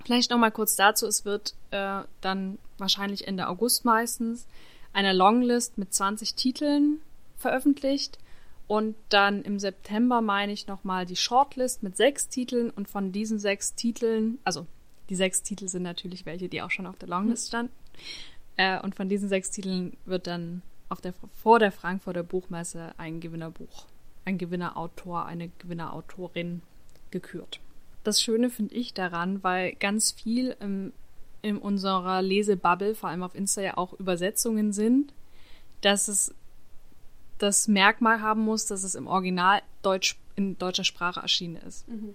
Vielleicht noch mal kurz dazu. Es wird äh, dann wahrscheinlich Ende August meistens eine Longlist mit 20 Titeln veröffentlicht. Und dann im September meine ich nochmal die Shortlist mit sechs Titeln. Und von diesen sechs Titeln, also die sechs Titel sind natürlich welche, die auch schon auf der Longlist standen. Äh, und von diesen sechs Titeln wird dann auf der, vor der Frankfurter Buchmesse ein Gewinnerbuch, ein Gewinnerautor, eine Gewinnerautorin gekürt. Das Schöne finde ich daran, weil ganz viel im, in unserer Lesebubble, vor allem auf Insta ja auch Übersetzungen sind, dass es das Merkmal haben muss, dass es im Original Deutsch, in deutscher Sprache erschienen ist. Mhm.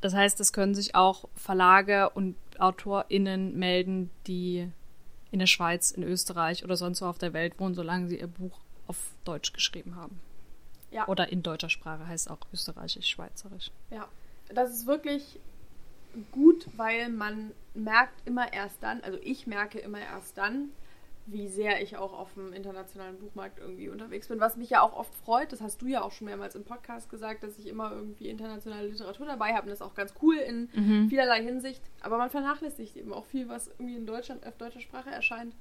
Das heißt, es können sich auch Verlage und AutorInnen melden, die in der Schweiz, in Österreich oder sonst wo auf der Welt wohnen, solange sie ihr Buch auf Deutsch geschrieben haben. Ja. Oder in deutscher Sprache heißt auch österreichisch, schweizerisch. Ja, das ist wirklich gut, weil man merkt immer erst dann, also ich merke immer erst dann, wie sehr ich auch auf dem internationalen Buchmarkt irgendwie unterwegs bin, was mich ja auch oft freut. Das hast du ja auch schon mehrmals im Podcast gesagt, dass ich immer irgendwie internationale Literatur dabei habe und das ist auch ganz cool in Mhm. vielerlei Hinsicht. Aber man vernachlässigt eben auch viel, was irgendwie in Deutschland auf deutscher Sprache erscheint.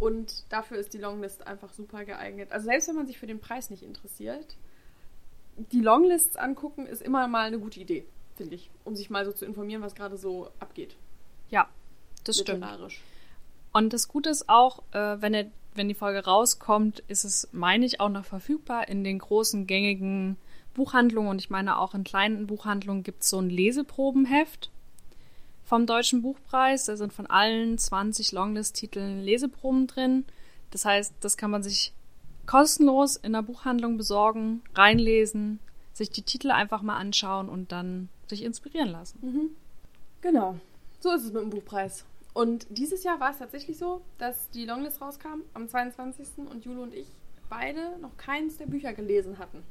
Und dafür ist die Longlist einfach super geeignet. Also selbst wenn man sich für den Preis nicht interessiert, die Longlists angucken ist immer mal eine gute Idee, finde ich, um sich mal so zu informieren, was gerade so abgeht. Ja, das stimmt. Und das Gute ist auch, äh, wenn, er, wenn die Folge rauskommt, ist es, meine ich, auch noch verfügbar in den großen gängigen Buchhandlungen. Und ich meine, auch in kleinen Buchhandlungen gibt es so ein Leseprobenheft vom Deutschen Buchpreis. Da sind von allen 20 Longlist-Titeln Leseproben drin. Das heißt, das kann man sich kostenlos in der Buchhandlung besorgen, reinlesen, sich die Titel einfach mal anschauen und dann sich inspirieren lassen. Genau. So ist es mit dem Buchpreis. Und dieses Jahr war es tatsächlich so, dass die Longlist rauskam am 22. und Jule und ich beide noch keins der Bücher gelesen hatten.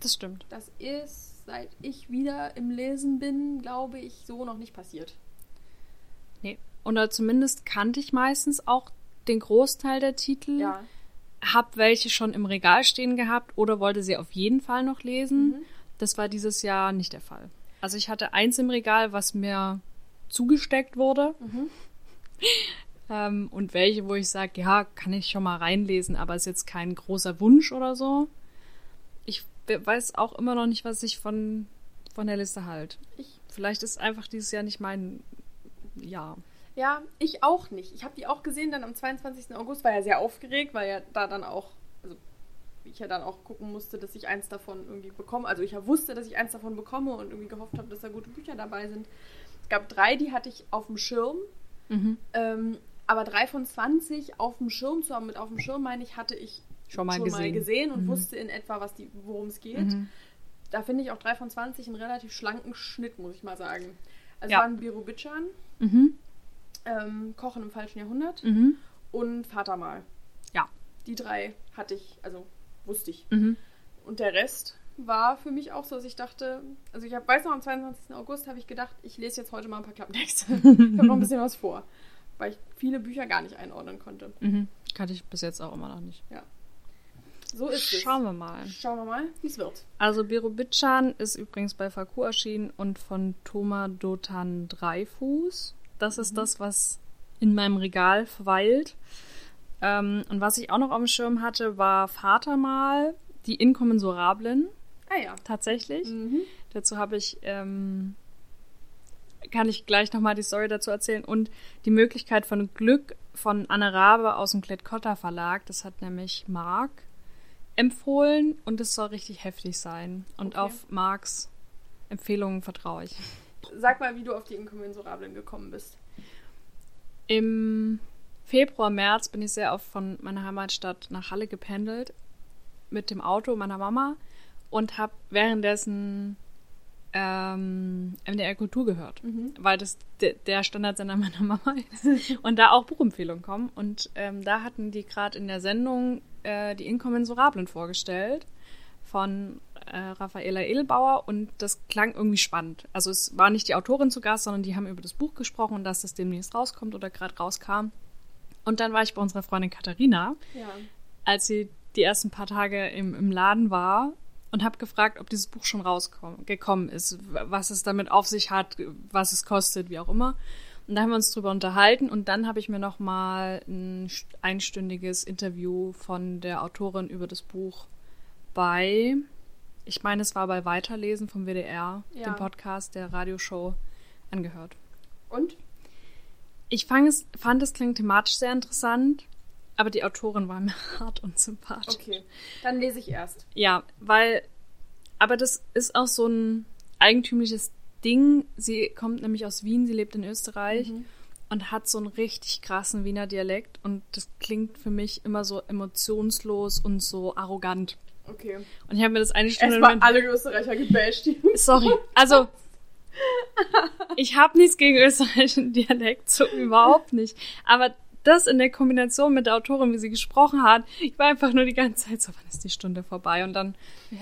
Das stimmt. Das ist, seit ich wieder im Lesen bin, glaube ich, so noch nicht passiert. Nee. Oder zumindest kannte ich meistens auch den Großteil der Titel. Ja. Hab welche schon im Regal stehen gehabt oder wollte sie auf jeden Fall noch lesen. Mhm. Das war dieses Jahr nicht der Fall. Also ich hatte eins im Regal, was mir zugesteckt wurde. Mhm. Ähm, und welche, wo ich sage, ja, kann ich schon mal reinlesen, aber ist jetzt kein großer Wunsch oder so. Ich we- weiß auch immer noch nicht, was ich von, von der Liste halt. Ich, Vielleicht ist einfach dieses Jahr nicht mein Jahr. ja, ich auch nicht. Ich habe die auch gesehen dann am 22. August, war ja sehr aufgeregt, weil ja da dann auch, ich ja dann auch gucken musste, dass ich eins davon irgendwie bekomme. Also ich ja wusste, dass ich eins davon bekomme und irgendwie gehofft habe, dass da gute Bücher dabei sind. Es gab drei, die hatte ich auf dem Schirm. Mhm. Ähm, aber drei von 20 auf dem Schirm zu haben, mit auf dem Schirm meine ich, hatte ich Schon mal schon gesehen. mal gesehen und Mhm. wusste in etwa, was die, worum es geht. Mhm. Da finde ich auch drei von 20 einen relativ schlanken Schnitt, muss ich mal sagen. Also Ja. waren Birobidschan, Mhm. ähm, Kochen im falschen Jahrhundert Mhm. und Vatermal. Ja. Die drei hatte ich, also wusste ich. Mhm. Und der Rest war für mich auch so, dass ich dachte, also ich hab, weiß noch, am 22. August habe ich gedacht, ich lese jetzt heute mal ein paar Klapptexte. ich habe noch ein bisschen was vor, weil ich viele Bücher gar nicht einordnen konnte. Mhm. Kannte ich bis jetzt auch immer noch nicht. So ist Schauen wir mal. es. Schauen wir mal, wie es wird. Also Birobidschan ist übrigens bei Faku erschienen und von Thoma Dotan Dreifuß. Das ist das, was in meinem Regal verweilt. Ähm, und was ich auch noch auf dem Schirm hatte, war Vatermal, die Inkommensurablen, Ah ja. tatsächlich. Mhm. Dazu habe ich, ähm, kann ich gleich nochmal die Story dazu erzählen. Und die Möglichkeit von Glück von Anne Rabe aus dem Klett-Cotta Verlag. Das hat nämlich Marc empfohlen und es soll richtig heftig sein. Und Okay. auf Marcs Empfehlungen vertraue ich. Sag mal, wie du auf die Inkommensurablen gekommen bist. Im Februar, März bin ich sehr oft von meiner Heimatstadt nach Halle gependelt mit dem Auto meiner Mama und habe währenddessen ähm, MDR Kultur gehört, Mhm. weil das de der Standardsender meiner Mama ist und da auch Buchempfehlungen kommen. Und ähm, da hatten die gerade in der Sendung äh, die Inkommensurablen vorgestellt von äh, Raffaela Edelbauer und das klang irgendwie spannend. Also es war nicht die Autorin zu Gast, sondern die haben über das Buch gesprochen und dass das demnächst rauskommt oder gerade rauskam. Und dann war ich bei unserer Freundin Katharina, Ja. als sie die ersten paar Tage im, im Laden war und habe gefragt, ob dieses Buch schon rausgekommen ist, was es damit auf sich hat, was es kostet, wie auch immer. Und da haben wir uns drüber unterhalten und dann habe ich mir noch mal ein st- einstündiges Interview von der Autorin über das Buch bei, ich meine, es war bei Weiterlesen vom WDR, Ja. dem Podcast der Radioshow, angehört. Und? Ich fand es, fand es klingt thematisch sehr interessant, aber die Autorin war mir hart und sympathisch. Okay. Dann lese ich erst. Ja, weil, aber das ist auch so ein eigentümliches Ding. Sie kommt nämlich aus Wien, sie lebt in Österreich Mhm. und hat so einen richtig krassen Wiener Dialekt und das klingt für mich immer so emotionslos und so arrogant. Okay. Und ich habe mir das eine Stunde Erstmal alle Österreicher gebasht. Sorry. Also, ich habe nichts gegen österreichischen Dialekt, so überhaupt nicht. Aber das in der Kombination mit der Autorin, wie sie gesprochen hat, ich war einfach nur die ganze Zeit so, wann ist die Stunde vorbei? Und dann,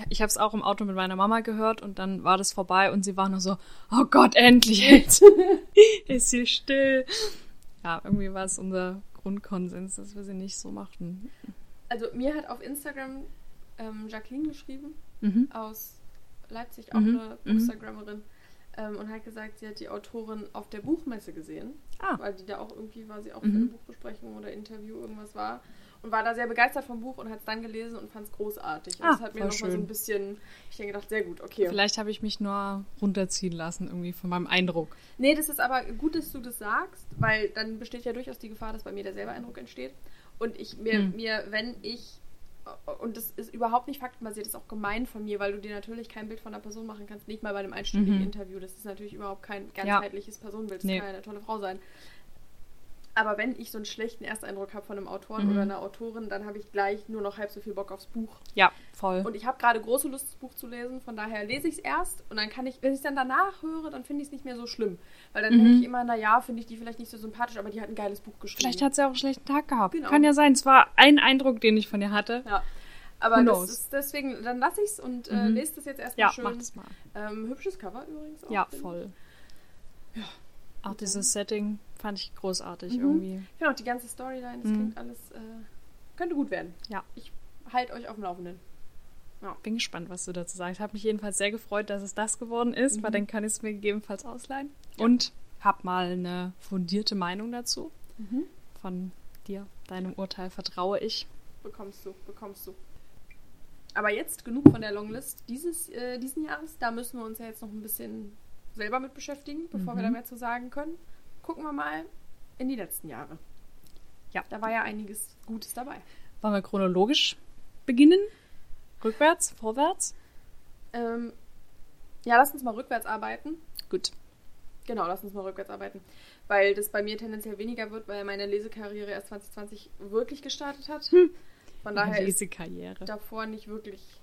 ich habe es auch im Auto mit meiner Mama gehört und dann war das vorbei und sie war nur so, oh Gott, endlich jetzt ist sie still. Ja, irgendwie war es unser Grundkonsens, dass wir sie nicht so machten. Also mir hat auf Instagram ähm, Jacqueline geschrieben, Mhm. aus Leipzig, auch Mhm, eine mhm. Ähm, und hat gesagt, sie hat die Autorin auf der Buchmesse gesehen, Ah. weil die da auch irgendwie war sie auch Mhm. für eine Buchbesprechung oder Interview irgendwas war und war da sehr begeistert vom Buch und hat es dann gelesen und fand es großartig. Und Ah, das hat mir nochmal so ein bisschen, ich denke gedacht, sehr gut, okay. Vielleicht habe ich mich nur runterziehen lassen, irgendwie von meinem Eindruck. Nee, das ist aber gut, dass du das sagst, weil dann besteht ja durchaus die Gefahr, dass bei mir derselbe Eindruck entsteht. Und ich mir, Hm. mir, wenn ich, und das ist überhaupt nicht faktenbasiert, das ist auch gemein von mir, weil du dir natürlich kein Bild von einer Person machen kannst, nicht mal bei einem einstündigen Mhm. Interview. Das ist natürlich überhaupt kein Ja. ganzheitliches Personenbild. Das Nee. kann ja eine tolle Frau sein. Aber wenn ich so einen schlechten Ersteindruck habe von einem Autoren Mhm. oder einer Autorin, dann habe ich gleich nur noch halb so viel Bock aufs Buch. Ja, voll. Und ich habe gerade große Lust, das Buch zu lesen, von daher lese ich es erst und dann kann ich, wenn ich es dann danach höre, dann finde ich es nicht mehr so schlimm. Weil dann Mhm. denke ich immer, naja, finde ich die vielleicht nicht so sympathisch, aber die hat ein geiles Buch geschrieben. Vielleicht hat sie auch einen schlechten Tag gehabt. Genau. Kann ja sein. Es war ein Eindruck, den ich von ihr hatte. Ja. Aber das ist deswegen, dann lasse ich es und äh, Mhm. lese das jetzt erstmal Ja, schön. mach das mal. Ähm, hübsches Cover übrigens auch. Ja, voll. Ja. Auch dieses Setting fand ich großartig Mhm. irgendwie. Ich finde auch die ganze Storyline, das Mhm. klingt alles, äh, könnte gut werden. Ja. Ich halte euch auf dem Laufenden. Bin gespannt, was du dazu sagst. Habe mich jedenfalls sehr gefreut, dass es das geworden ist, Mhm. weil dann kann ich es mir gegebenenfalls ausleihen. Ja. Und hab mal eine fundierte Meinung dazu. Mhm. Von dir, deinem Urteil vertraue ich. Bekommst du, bekommst du. Aber jetzt genug von der Longlist dieses, äh, diesen Jahres. Da müssen wir uns ja jetzt noch ein bisschen selber mit beschäftigen, bevor wir Mhm. da mehr zu sagen können. Gucken wir mal in die letzten Jahre. Ja. Da war ja einiges Gutes dabei. Wollen wir chronologisch beginnen? Rückwärts? Vorwärts? Ähm, ja, lass uns mal rückwärts arbeiten. Gut. Genau, lass uns mal rückwärts arbeiten. Weil das bei mir tendenziell weniger wird, weil meine Lesekarriere erst 2020 wirklich gestartet hat. Hm. Von daher ist Lesekarriere. davor nicht wirklich.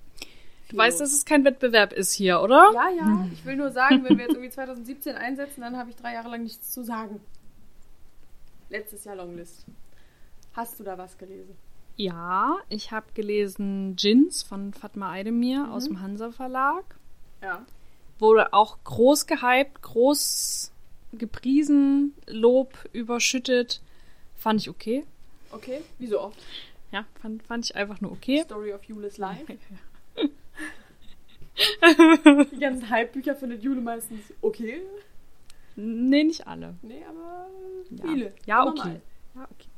Du weißt, dass es kein Wettbewerb ist hier, oder? Ja, ja. Ich will nur sagen, wenn wir jetzt irgendwie 2017 einsetzen, dann habe ich drei Jahre lang nichts zu sagen. Letztes Jahr Longlist. Hast du da was gelesen? Ja, ich habe gelesen Jins von Fatma Aydemir Mhm. aus dem Hansa Verlag. Ja. Wurde auch groß gehypt, groß gepriesen, Lob überschüttet. Fand ich okay. Okay. Wie so oft. Ja, fand, fand ich einfach nur okay. Story of Julis Life. Die ganzen Hype-Bücher findet Jule meistens okay. nee, nicht alle. Nee, aber Ja, viele. ja Immer okay. ja, okay.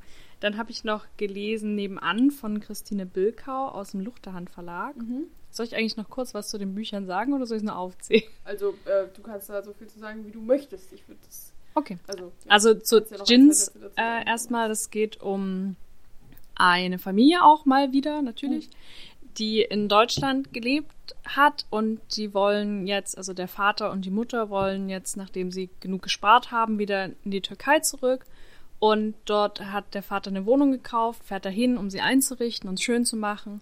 Dann habe ich noch gelesen nebenan von Christine Bilkau aus dem Luchterhand Verlag. Mhm. Soll ich eigentlich noch kurz was zu den Büchern sagen oder soll ich es nur aufzählen? Also, äh, du kannst da so viel zu sagen, wie du möchtest. Ich würde das. Okay. Also, ja. Also zu ja Jins äh, erstmal, es geht um eine Familie auch mal wieder, natürlich, die in Deutschland gelebt hat und die wollen jetzt, also der Vater und die Mutter wollen jetzt, nachdem sie genug gespart haben, wieder in die Türkei zurück. Und dort hat der Vater eine Wohnung gekauft, fährt dahin, um sie einzurichten und schön zu machen.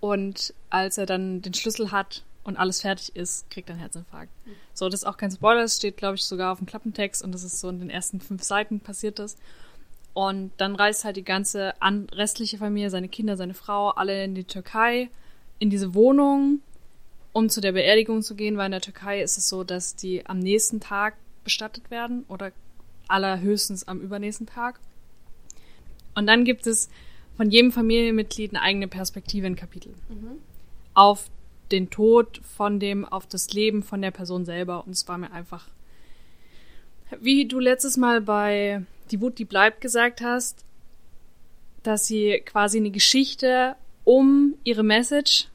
Und als er dann den Schlüssel hat und alles fertig ist, kriegt er einen Herzinfarkt. So, das ist auch kein Spoiler, es steht, glaube ich, sogar auf dem Klappentext und das ist so in den ersten fünf Seiten passiert das. Und dann reist halt die ganze an restliche Familie, seine Kinder, seine Frau, alle in die Türkei, in diese Wohnung, um zu der Beerdigung zu gehen, weil in der Türkei ist es so, dass die am nächsten Tag bestattet werden oder allerhöchstens am übernächsten Tag. Und dann gibt es von jedem Familienmitglied eine eigene Perspektive in Kapitel. Mhm. Auf den Tod von dem, auf das Leben von der Person selber. Und es war mir einfach, wie du letztes Mal bei Die Wut, die bleibt gesagt hast, dass sie quasi eine Geschichte um ihre Message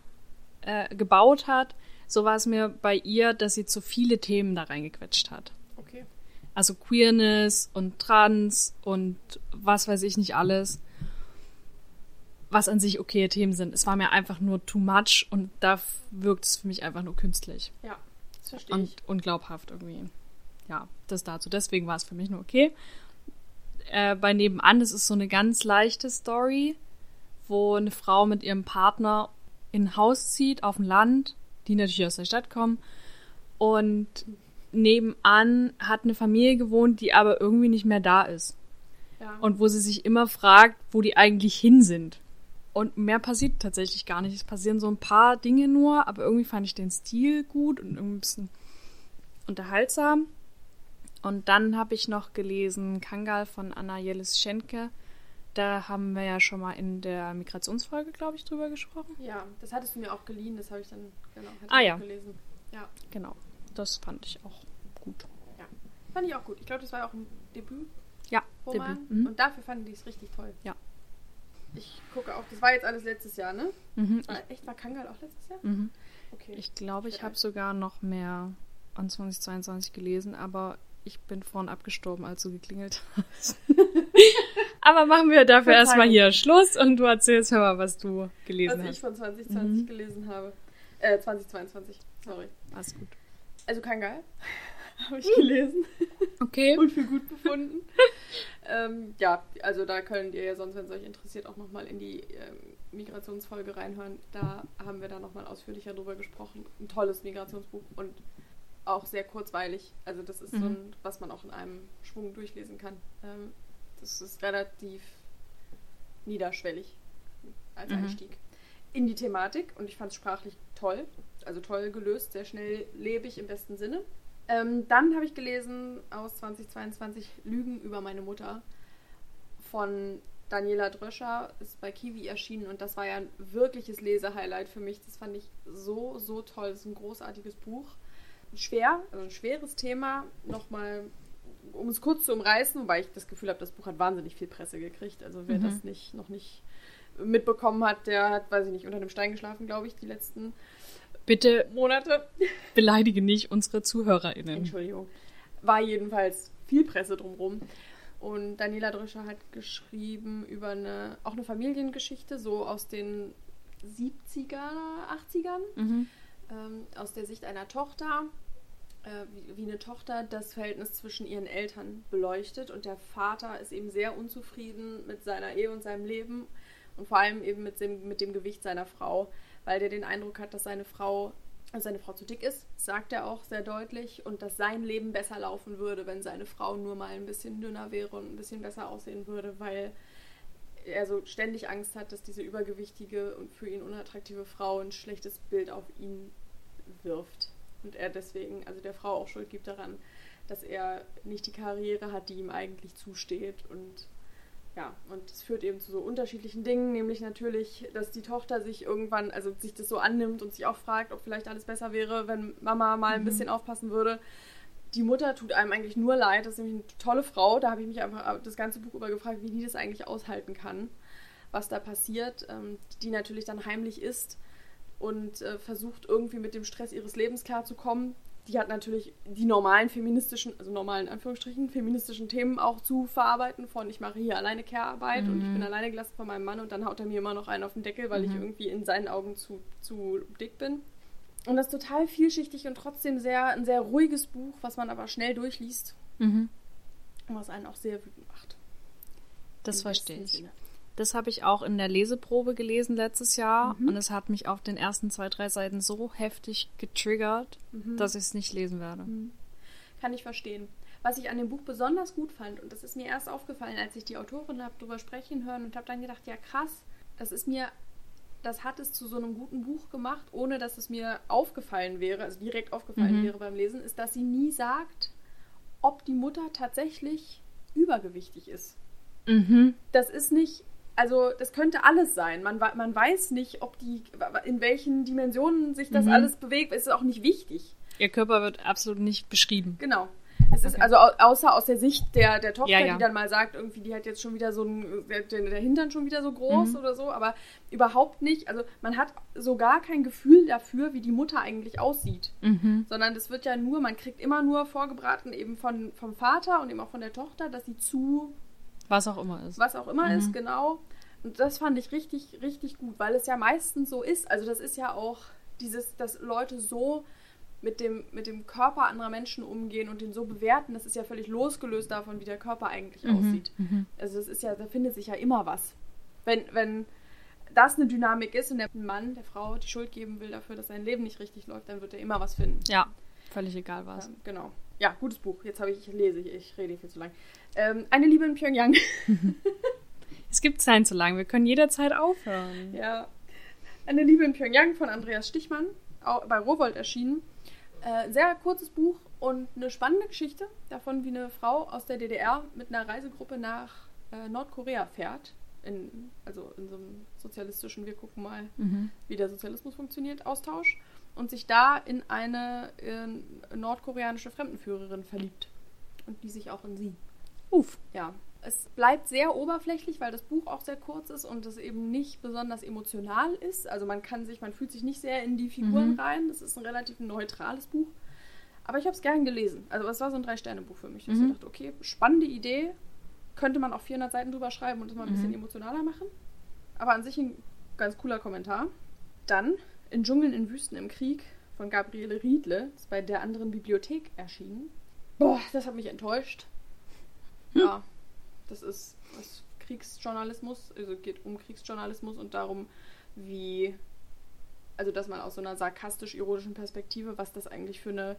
äh, gebaut hat. So war es mir bei ihr, dass sie zu viele Themen da reingequetscht hat. Okay. Also Queerness und Trans und was weiß ich nicht alles. Was an sich okay Themen sind. Es war mir einfach nur too much und da wirkt es für mich einfach nur künstlich Ja, das verstehe und ich. unglaubhaft irgendwie. Ja, das dazu. Deswegen war es für mich nur okay. Äh, bei Nebenan, das ist so eine ganz leichte Story, wo eine Frau mit ihrem Partner in ein Haus zieht, auf dem Land, die natürlich aus der Stadt kommen. Und nebenan hat eine Familie gewohnt, die aber irgendwie nicht mehr da ist. Ja. und wo sie sich immer fragt, wo die eigentlich hin sind. Und mehr passiert tatsächlich gar nicht. Es passieren so ein paar Dinge nur, aber irgendwie fand ich den Stil gut und irgendwie ein bisschen unterhaltsam. Und dann habe ich noch gelesen Kangal von Anna Jelis-Schenke. Da haben wir ja schon mal in der Migrationsfolge, glaube ich, drüber gesprochen. ja, das hattest du mir auch geliehen, das habe ich dann genau Ah, ich ja. gelesen. Ja, Genau. Das fand ich auch gut. ja. Fand ich auch gut. Ich glaube, das war auch ein Debüt. Ja. Debüt. Mhm. Und dafür fand ich es richtig toll. Ja. Ich gucke auch, das war jetzt alles letztes Jahr, ne? Mhm. War, echt, war Kangal auch letztes Jahr? Mhm. Okay. Ich glaube, ich Shit, habe sogar noch mehr an 2022 gelesen, aber ich bin vorhin abgestorben, als du geklingelt hast. aber machen wir dafür erstmal hier Schluss und du erzählst mir mal, was du gelesen was ich hast. von 2020 Mhm. gelesen habe. Äh, 2022, sorry. Alles gut. Also Kangal habe ich gelesen Okay. und für gut befunden. ähm, ja, also da könnt ihr ja sonst, wenn es euch interessiert, auch nochmal in die ähm, Migrationsfolge reinhören. Da haben wir da nochmal ausführlicher drüber gesprochen. Ein tolles Migrationsbuch und auch sehr kurzweilig. Also das ist so Mhm. ein, was man auch in einem Schwung durchlesen kann. Ähm, das ist relativ niederschwellig als Mhm. Einstieg in die Thematik und ich fand es sprachlich toll. Also toll gelöst, sehr schnell lebig im besten Sinne. Ähm, dann habe ich gelesen aus 2022 Lügen über meine Mutter von Daniela Dröscher, ist bei Kiwi erschienen und das war ja ein wirkliches Lesehighlight für mich. Das fand ich so, so toll. Das ist ein großartiges Buch. Schwer, also ein schweres Thema. Nochmal, um es kurz zu umreißen, wobei ich das Gefühl habe, das Buch hat wahnsinnig viel Presse gekriegt. Also wer Mhm. das nicht, noch nicht mitbekommen hat, der hat, weiß ich nicht, unter einem Stein geschlafen, glaube ich, die letzten Bitte Monate. beleidige nicht unsere ZuhörerInnen. Entschuldigung. War jedenfalls viel Presse drumherum. Und Daniela Dröscher hat geschrieben über eine, auch eine Familiengeschichte, so aus den 70er, 80ern, Mhm. Ähm, aus der Sicht einer Tochter, äh, wie, wie eine Tochter das Verhältnis zwischen ihren Eltern beleuchtet. Und der Vater ist eben sehr unzufrieden mit seiner Ehe und seinem Leben und vor allem eben mit dem, mit dem Gewicht seiner Frau, weil der den Eindruck hat, dass seine Frau, also seine Frau zu dick ist, sagt er auch sehr deutlich, und dass sein Leben besser laufen würde, wenn seine Frau nur mal ein bisschen dünner wäre und ein bisschen besser aussehen würde, weil er so ständig Angst hat, dass diese übergewichtige und für ihn unattraktive Frau ein schlechtes Bild auf ihn wirft. Und er deswegen, also der Frau auch Schuld gibt daran, dass er nicht die Karriere hat, die ihm eigentlich zusteht. Und ja, und es führt eben zu so unterschiedlichen Dingen, nämlich natürlich, dass die Tochter sich irgendwann, also sich das so annimmt und sich auch fragt, ob vielleicht alles besser wäre, wenn Mama mal ein Mhm. bisschen aufpassen würde. Die Mutter tut einem eigentlich nur leid, das ist nämlich eine tolle Frau. Da habe ich mich einfach das ganze Buch über gefragt, wie die das eigentlich aushalten kann, was da passiert, ähm, die natürlich dann heimlich ist und äh, versucht irgendwie mit dem Stress ihres Lebens klarzukommen. Die hat natürlich die normalen feministischen, also normalen Anführungsstrichen, feministischen Themen auch zu verarbeiten von ich mache hier alleine Care-Arbeit und ich Mhm. bin alleine gelassen von meinem Mann und dann haut er mir immer noch einen auf den Deckel, weil ich Mhm. irgendwie in seinen Augen zu, zu dick bin. Und das ist total vielschichtig und trotzdem sehr, ein sehr ruhiges Buch, was man aber schnell durchliest Mhm. und was einen auch sehr wütend macht. Das Im verstehe ich. Sinne. Das habe ich auch in der Leseprobe gelesen letztes Jahr Mhm. und es hat mich auf den ersten zwei, drei Seiten so heftig getriggert, Mhm. dass ich es nicht lesen werde. Mhm. Kann ich verstehen. Was ich an dem Buch besonders gut fand, und das ist mir erst aufgefallen, als ich die Autorin habe drüber sprechen hören und habe dann gedacht, ja krass, das ist mir, das hat es zu so einem guten Buch gemacht, ohne dass es mir aufgefallen wäre, also direkt aufgefallen Mhm. wäre beim Lesen, ist, dass sie nie sagt, ob die Mutter tatsächlich übergewichtig ist. Mhm. Das ist nicht, also das könnte alles sein. Man, man weiß nicht, ob die, in welchen Dimensionen sich das Mhm. alles bewegt. Es ist auch nicht wichtig. Ihr Körper wird absolut nicht beschrieben. Genau. Es ist Okay. also au außer aus der Sicht der, der Tochter, Ja, ja. die dann mal sagt, irgendwie, die hat jetzt schon wieder so ein, der, der Hintern schon wieder so groß Mhm. oder so, aber überhaupt nicht. Also man hat so gar kein Gefühl dafür, wie die Mutter eigentlich aussieht. Mhm. Sondern das wird ja nur, man kriegt immer nur vorgebraten eben von, vom Vater und eben auch von der Tochter, dass sie zu Was auch immer ist. was auch immer Mhm. ist, genau. Und das fand ich richtig, richtig gut, weil es ja meistens so ist. Also das ist ja auch dieses, dass Leute so mit dem, mit dem Körper anderer Menschen umgehen und den so bewerten, das ist ja völlig losgelöst davon, wie der Körper eigentlich Mhm. aussieht. Mhm. Also das ist ja, da findet sich ja immer was. Wenn, wenn das eine Dynamik ist und der Mann der Frau die Schuld geben will dafür, dass sein Leben nicht richtig läuft, dann wird er immer was finden. Ja, Völlig egal was. Ähm, genau. Ja, gutes Buch. Jetzt habe ich, ich lese ich, ich rede viel zu lang. Ähm, eine Liebe in Pyongyang. Es gibt Zeit zu lang, wir können jederzeit aufhören. ja. Eine Liebe in Pyongyang von Andreas Stichmann, bei Rowold erschienen. Äh, sehr kurzes Buch und eine spannende Geschichte davon, wie eine Frau aus der DDR mit einer Reisegruppe nach äh, Nordkorea fährt. In, also in so einem sozialistischen, wir gucken mal, Mhm. wie der Sozialismus funktioniert, Austausch. Und sich da in eine äh, nordkoreanische Fremdenführerin verliebt. Und die sich auch in sie. Uff. Ja, es bleibt sehr oberflächlich, weil das Buch auch sehr kurz ist und es eben nicht besonders emotional ist. Also man kann sich, man fühlt sich nicht sehr in die Figuren Mhm. rein. Das ist ein relativ neutrales Buch. Aber ich habe es gern gelesen. Also es war so ein Drei-Sterne-Buch für mich. Mhm. Ich dachte, okay, spannende Idee. Könnte man auch 400 Seiten drüber schreiben und es mal ein Mhm. bisschen emotionaler machen. Aber an sich ein ganz cooler Kommentar. Dann In Dschungeln in Wüsten im Krieg von Gabriele Riedle, ist bei der anderen Bibliothek erschienen. Boah, das hat mich enttäuscht. Ja, das ist das Kriegsjournalismus, also geht um Kriegsjournalismus und darum, wie, also dass man aus so einer sarkastisch-ironischen Perspektive, was das eigentlich für eine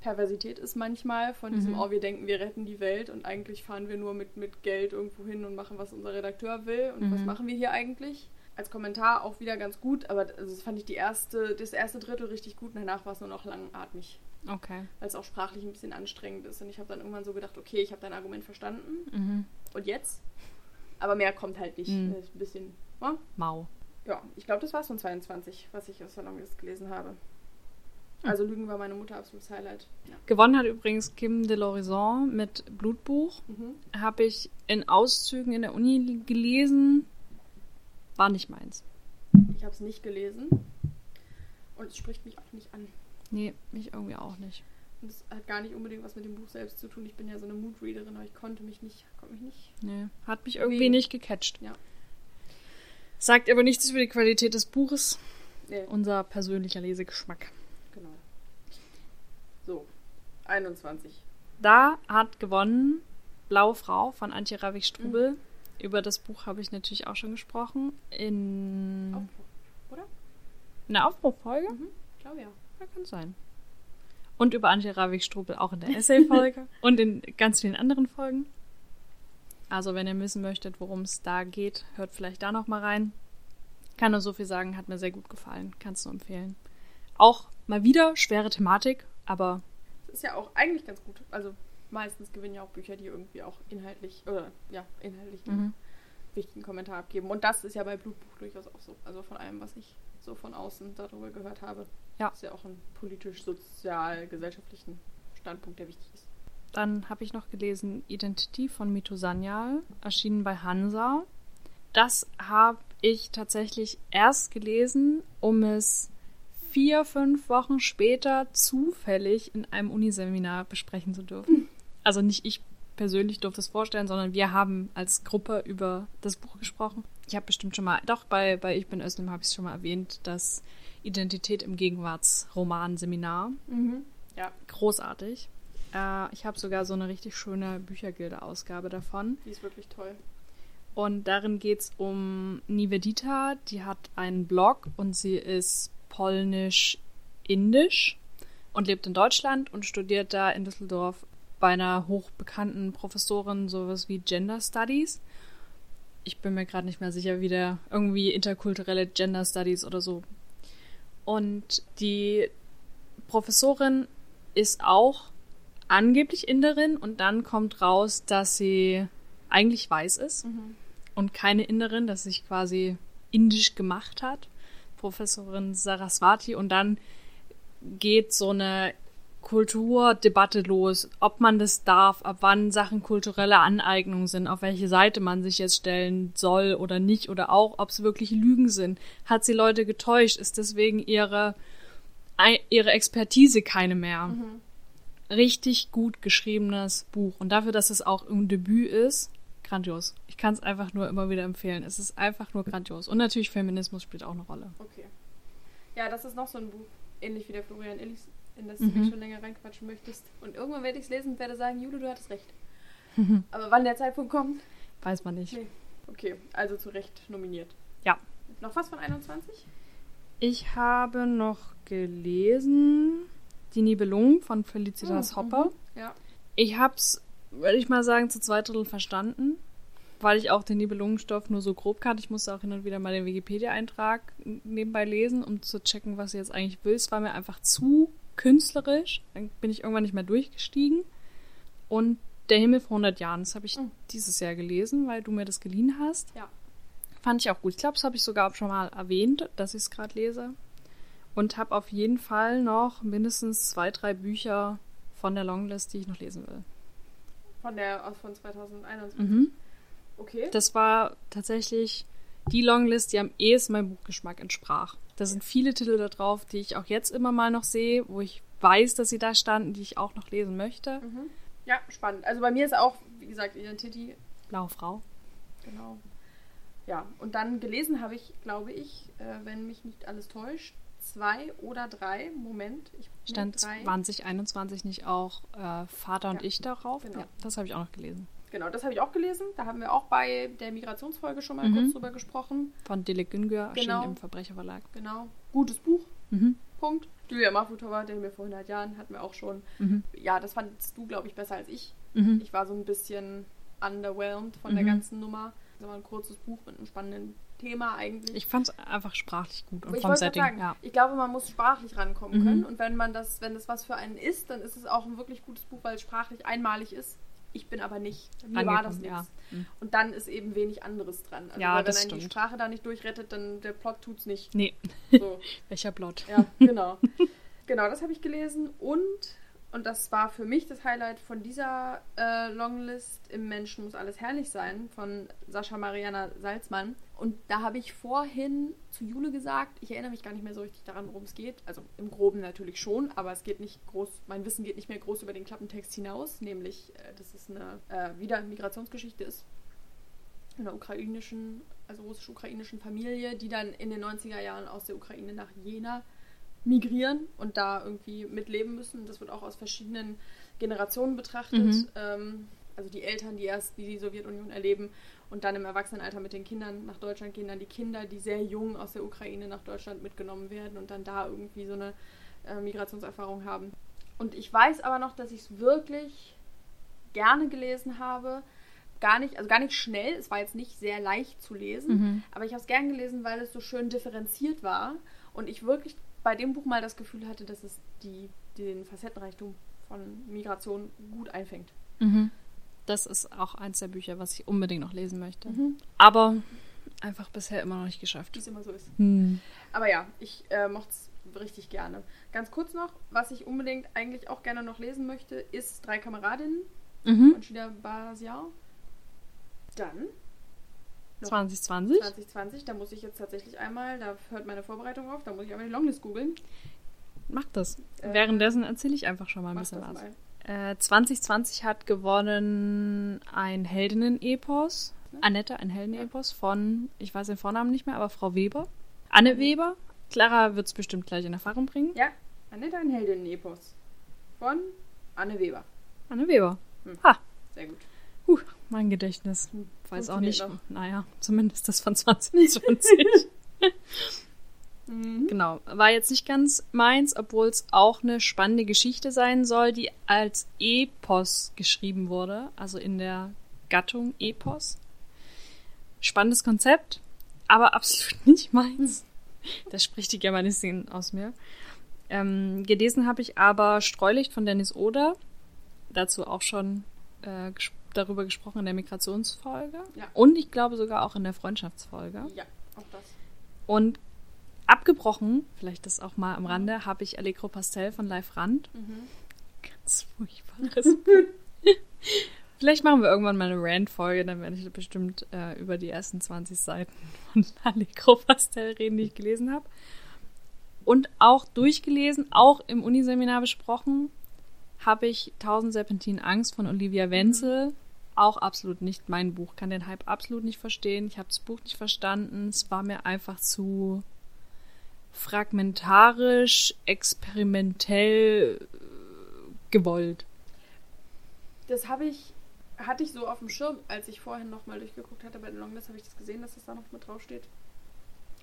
Perversität ist manchmal, von diesem, Mhm. oh, wir denken, wir retten die Welt und eigentlich fahren wir nur mit, mit Geld irgendwo hin und machen, was unser Redakteur will und was Mhm. machen wir hier eigentlich. Als Kommentar auch wieder ganz gut, aber also das fand ich die erste, das erste Drittel richtig gut, danach war es nur noch langatmig Okay. weil es auch sprachlich ein bisschen anstrengend ist. Und ich habe dann irgendwann so gedacht, okay, ich habe dein Argument verstanden. Mhm. Und jetzt? Aber mehr kommt halt nicht. Mhm. Ein bisschen. Ja, Mau. ja ich glaube, das war es von 22, was ich aus der Longlist gelesen habe. Hm. Also Lügen war meine Mutter absolutes Highlight. Ja. Gewonnen hat übrigens Kim de l'Horizon mit Blutbuch. Mhm. Habe ich in Auszügen in der Uni gelesen. War nicht meins. Ich habe es nicht gelesen. Und es spricht mich auch nicht an. Nee, mich irgendwie auch nicht. Und es hat gar nicht unbedingt was mit dem Buch selbst zu tun. Ich bin ja so eine Moodreaderin, aber ich konnte mich nicht, konnte mich nicht. Nee, hat mich irgendwie Wie? nicht gecatcht. Ja. Sagt aber nichts über die Qualität des Buches. Nee, Unser persönlicher Lesegeschmack. genau. So, 21. Da hat gewonnen Blaue Frau von Antje Ravik-Strubel. Über das Buch habe ich natürlich auch schon gesprochen. In, Aufbruch, oder? in der Aufbruchfolge? Mhm. Ich glaube ja. Ja, kann sein. Und über Antje Ravik-Strubel auch in der Essay-Folge und in ganz vielen anderen Folgen. Also, wenn ihr wissen möchtet, worum es da geht, hört vielleicht da noch mal rein. Kann nur so viel sagen, hat mir sehr gut gefallen. Kannst du empfehlen. Auch mal wieder schwere Thematik, aber Das ist ja auch eigentlich ganz gut. Also meistens gewinnen ja auch Bücher, die irgendwie auch inhaltlich, oder ja, inhaltlich einen mhm. wichtigen Kommentar abgeben. Und das ist ja bei Blutbuch durchaus auch so. Also von allem, was ich so von außen darüber gehört habe. Ja. Ist ja auch ein politisch-sozial-gesellschaftlichen Standpunkt, der wichtig ist. Dann habe ich noch gelesen Identity von Mito Sanyal, erschienen bei Hansa. Das habe ich tatsächlich erst gelesen, um es vier, fünf Wochen später zufällig in einem Uniseminar besprechen zu dürfen. Also nicht ich persönlich durfte es vorstellen, sondern wir haben als Gruppe über das Buch gesprochen. Ich habe bestimmt schon mal, doch bei, bei Ich bin Özlem habe ich es schon mal erwähnt, das Identität im Gegenwartsroman-Seminar Ja, großartig. Äh, ich habe sogar so eine richtig schöne Büchergilde-Ausgabe davon. die ist wirklich toll. Und darin geht es um Nivedita. Die hat einen Blog und sie ist polnisch-indisch und lebt in Deutschland und studiert da in Düsseldorf bei einer hochbekannten Professorin sowas wie Gender Studies. Ich bin mir gerade nicht mehr sicher, wie der irgendwie interkulturelle Gender Studies oder so. Und die Professorin ist auch angeblich Inderin und dann kommt raus, dass sie eigentlich weiß ist und keine Inderin, dass sich quasi indisch gemacht hat. Professorin Saraswati und dann geht so eine Kulturdebatte los, ob man das darf, ab wann Sachen kulturelle Aneignung sind, auf welche Seite man sich jetzt stellen soll oder nicht oder auch, ob es wirklich Lügen sind. Hat sie Leute getäuscht? Ist deswegen ihre, ihre Expertise keine mehr? Richtig gut geschriebenes Buch. Und dafür, dass es auch ein Debüt ist, grandios. Ich kann es einfach nur immer wieder empfehlen. Es ist einfach nur grandios. Und natürlich Feminismus spielt auch eine Rolle. Okay. Ja, das ist noch so ein Buch, ähnlich wie der Florian Illis, in das Mhm. du mich schon länger reinquatschen möchtest. Und irgendwann werde ich es lesen und werde sagen, Jule, du hattest recht. Aber wann der Zeitpunkt kommt? Weiß man nicht. Nee. Okay, also zu Recht nominiert. Ja. Noch was von 21? Ich habe noch gelesen Die Nibelungen von Felicitas Mhm, Hopper. mhm. Ja. Ich hab's, würde ich mal sagen, zu zwei Drittel verstanden, weil ich auch den Nibelungenstoff nur so grob kannte. Ich musste auch hin und wieder mal den Wikipedia-Eintrag nebenbei lesen, um zu checken, was sie jetzt eigentlich will. Es war mir einfach zu künstlerisch. Dann bin ich irgendwann nicht mehr durchgestiegen. Und Der Himmel vor 100 Jahren, das habe ich Mhm. dieses Jahr gelesen, weil du mir das geliehen hast. Ja. Fand ich auch gut. Ich glaube, das habe ich sogar schon mal erwähnt, dass ich es gerade lese. Und habe auf jeden Fall noch mindestens zwei, drei Bücher von der Longlist, die ich noch lesen will. Von der aus von 2021. Mhm. Okay. Das war tatsächlich die Longlist, die am ehesten meinem Buchgeschmack entsprach. Da sind viele Titel da drauf, die ich auch jetzt immer mal noch sehe, wo ich weiß, dass sie da standen, die ich auch noch lesen möchte. Mhm. Ja, spannend. Also bei mir ist auch, wie gesagt, Identity, Blaue Frau. genau. Ja, und dann gelesen habe ich, glaube ich, äh, wenn mich nicht alles täuscht, zwei oder drei. Moment, ich Stand drei. 2021 nicht auch äh, Vater und Ja, ich darauf? genau. Ja, das habe ich auch noch gelesen. Genau, das habe ich auch gelesen. Da haben wir auch bei der Migrationsfolge schon mal Mhm. kurz drüber gesprochen. Von Dilek Güngör, erschienen Genau. im Verbrecherverlag. Genau. Gutes Buch. Mhm. Punkt. Julia Mafutova, den wir vor 100 Jahren hatten wir auch schon. Mhm. Ja, das fandest du, glaube ich, besser als ich. Mhm. Ich war so ein bisschen underwhelmed von der Mhm. ganzen Nummer. Das war ein kurzes Buch mit einem spannenden Thema eigentlich. Ich fand es einfach sprachlich gut und ich vom Setting. sagen, ja. ich glaube, man muss sprachlich rankommen Mhm. können. Und wenn man das, wenn das was für einen ist, dann ist es auch ein wirklich gutes Buch, weil es sprachlich einmalig ist. Ich bin aber nicht. Mir war das Angekommen, nichts. ja. Mhm. Und dann ist eben wenig anderes dran. Also Ja, weil wenn einen die. Sprache da nicht durchrettet, dann der Plot tut's nicht. Nee, So. welcher Plot? Ja, genau. genau, das habe ich gelesen und und das war für mich das Highlight von dieser äh, Longlist im Menschen muss alles herrlich sein von Sascha Mariana Salzmann. Und da habe ich vorhin zu Jule gesagt, ich erinnere mich gar nicht mehr so richtig daran, worum es geht. Also im Groben natürlich schon, aber es geht nicht groß, mein Wissen geht nicht mehr groß über den Klappentext hinaus, nämlich, äh, dass es eine äh, wieder Migrationsgeschichte ist einer ukrainischen, also russisch-ukrainischen Familie, die dann in den 90er Jahren aus der Ukraine nach Jena migrieren und da irgendwie mitleben müssen. Das wird auch aus verschiedenen Generationen betrachtet. Mhm. Ähm, also die Eltern, die erst die, die Sowjetunion erleben und dann im Erwachsenenalter mit den Kindern nach Deutschland gehen, dann die Kinder, die sehr jung aus der Ukraine nach Deutschland mitgenommen werden und dann da irgendwie so eine äh, Migrationserfahrung haben. Und ich weiß aber noch, dass ich es wirklich gerne gelesen habe. Gar nicht, also gar nicht schnell, es war jetzt nicht sehr leicht zu lesen, Mhm. aber ich habe es gern gelesen, weil es so schön differenziert war und ich wirklich bei dem Buch mal das Gefühl hatte, dass es die, den Facettenreichtum von Migration gut einfängt. Mhm. Das ist auch eins der Bücher, was ich unbedingt noch lesen möchte. Mhm. Aber einfach bisher immer noch nicht geschafft. Wie es immer so ist. Hm. Aber ja, ich äh, mochte es richtig gerne. Ganz kurz noch, was ich unbedingt eigentlich auch gerne noch lesen möchte, ist Drei Kameradinnen Mhm. von Shida Basian. Dann 2020. 2020, da muss ich jetzt tatsächlich einmal, da hört meine Vorbereitung auf, da muss ich einmal die Longlist googeln. Mach das. Äh, Währenddessen erzähle ich einfach schon mal ein bisschen was. mal. Äh, 2020 hat gewonnen ein Heldinnen-Epos. Annette, ein Helden-Epos von, ich weiß den Vornamen nicht mehr, aber Frau Weber. Anne Weber. Clara wird es bestimmt gleich in Erfahrung bringen. Ja, Annette ein Heldinnen-Epos. Von Anne Weber. Anne Weber. Hm. Ha, Sehr gut. huh, mein Gedächtnis. Hm, Weiß auch nicht. noch. Naja, zumindest das von 2020. Mhm. Genau, war jetzt nicht ganz meins, obwohl es auch eine spannende Geschichte sein soll, die als Epos geschrieben wurde, also in der Gattung Epos. Spannendes Konzept, aber absolut nicht meins. Das spricht die Germanistin aus mir. Ähm, gelesen habe ich aber Streulicht von Dennis Oder, dazu auch schon äh, ges darüber gesprochen in der Migrationsfolge Ja. und ich glaube sogar auch in der Freundschaftsfolge. Ja, auch das. Und abgebrochen, vielleicht das auch mal am Rande, habe ich Allegro Pastel von Live Rand. Mhm. Ganz furchtbares. vielleicht machen wir irgendwann mal eine Rant-Folge, dann werde ich bestimmt äh, über die ersten 20 Seiten von Allegro Pastel reden, die ich gelesen habe. Und auch durchgelesen, auch im Uniseminar besprochen, habe ich 1000 Serpentinen Angst von Olivia Wenzel. Auch absolut nicht mein Buch. Kann den Hype absolut nicht verstehen. Ich habe das Buch nicht verstanden. Es war mir einfach zu fragmentarisch, experimentell äh, gewollt. Das habe ich, hatte ich so auf dem Schirm, als ich vorhin nochmal durchgeguckt hatte bei der Longlist, habe ich das gesehen, dass das da noch mit draufsteht.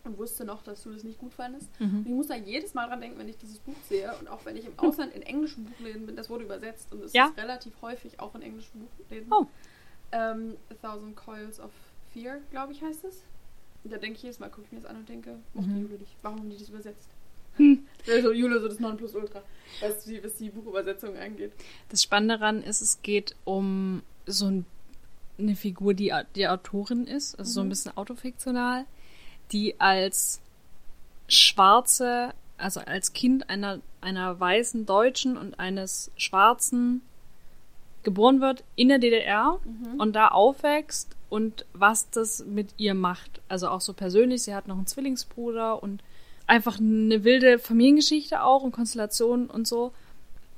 und wusste noch, dass du das nicht gut fandest. Mhm. Und ich muss da jedes Mal dran denken, wenn ich dieses Buch sehe und auch wenn ich im Ausland in englischen Buchläden bin, das wurde übersetzt und es Ja. ist relativ häufig auch in englischen Buchläden. Oh. Ähm, A Thousand Coils of Fear, glaube ich, heißt es. Da denke ich jedes Mal, gucke ich mir das an und denke, mochte Mhm. Jule nicht. Warum haben die das übersetzt? Hm. Also Jule so das Nonplusultra, was die, was die Buchübersetzung angeht. Das Spannende daran ist, es geht um so ein, eine Figur, die die Autorin ist, also so ein Mhm. bisschen autofiktional, die als schwarze, also als Kind einer, einer weißen Deutschen und eines Schwarzen geboren wird in der DDR Mhm. und da aufwächst und was das mit ihr macht. Also auch so persönlich, sie hat noch einen Zwillingsbruder und einfach eine wilde Familiengeschichte auch und Konstellationen und so.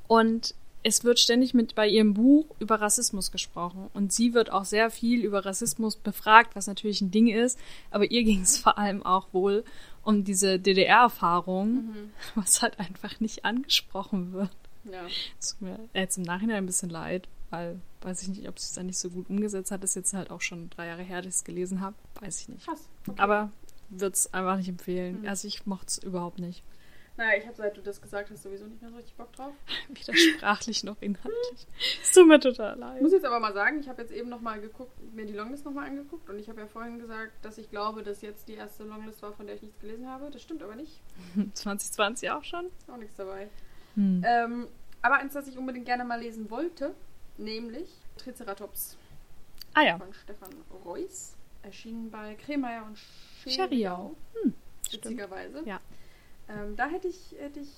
Und es wird ständig mit bei ihrem Buch über Rassismus gesprochen. Und sie wird auch sehr viel über Rassismus befragt, was natürlich ein Ding ist. Aber ihr ging es vor allem auch wohl um diese DDR-Erfahrung, Mhm. was halt einfach nicht angesprochen wird. Ja. Es tut mir jetzt im Nachhinein ein bisschen leid, weil weiß ich nicht, ob sie es dann nicht so gut umgesetzt hat. Das ist jetzt halt auch schon drei Jahre her, dass ich es gelesen habe. Weiß ich nicht. Krass. Okay. Aber würde es einfach nicht empfehlen. Mhm. Also ich mochte es überhaupt nicht. Naja, ich habe seit du das gesagt hast sowieso nicht mehr so richtig Bock drauf. Weder sprachlich noch inhaltlich. Es tut mir total Ich leid. muss jetzt aber mal sagen, ich habe jetzt eben nochmal geguckt, mir die Longlist nochmal angeguckt und ich habe ja vorhin gesagt, dass ich glaube, dass jetzt die erste Longlist war, von der ich nichts gelesen habe. Das stimmt aber nicht. 2020 auch schon? Ist auch nichts dabei. Hm. Ähm, aber eins, das ich unbedingt gerne mal lesen wollte, nämlich Triceratops Ah ja. von Stefan Reuss. Erschienen bei Kremeyer und Scheriau. Hm, stimmt. Witzigerweise. Ja. Ähm, da hätte ich, hätte ich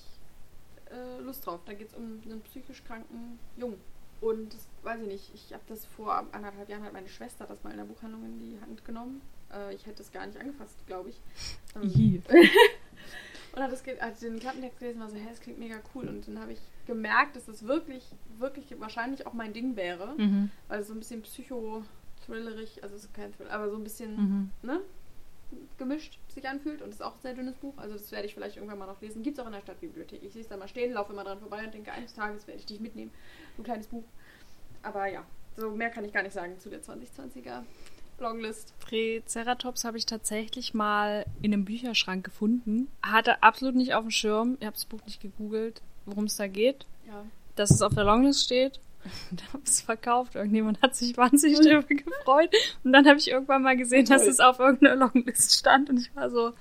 äh, Lust drauf. Da geht es um einen psychisch kranken Jungen. Und das weiß ich nicht, ich habe das vor anderthalb Jahren hat meine Schwester das mal in der Buchhandlung in die Hand genommen. Äh, ich hätte es gar nicht angefasst, glaube ich. Ähm. und hat das, ge- als ich den Klappentext gelesen war so, hä, das klingt mega cool. Und dann habe ich gemerkt, dass das wirklich, wirklich wahrscheinlich auch mein Ding wäre. Mhm. Weil es so ein bisschen psycho-thrillerig, also es ist kein Thriller, aber so ein bisschen, Mhm. ne? gemischt sich anfühlt und ist auch ein sehr dünnes Buch. Also das werde ich vielleicht irgendwann mal noch lesen. Gibt es auch in der Stadtbibliothek. Ich sehe es da mal stehen, laufe immer dran vorbei und denke, eines Tages werde ich dich mitnehmen. So ein kleines Buch. Aber ja, so mehr kann ich gar nicht sagen zu der 2020er Longlist. Triceratops habe ich tatsächlich mal in einem Bücherschrank gefunden. Hatte absolut nicht auf dem Schirm. Ich habe das Buch nicht gegoogelt, worum es da geht. Ja. Dass es auf der Longlist steht. Und dann habe ich es verkauft. Irgendjemand hat sich wahnsinnig darüber gefreut. Und dann habe ich irgendwann mal gesehen, dass es auf irgendeiner Longlist stand. Und ich war so,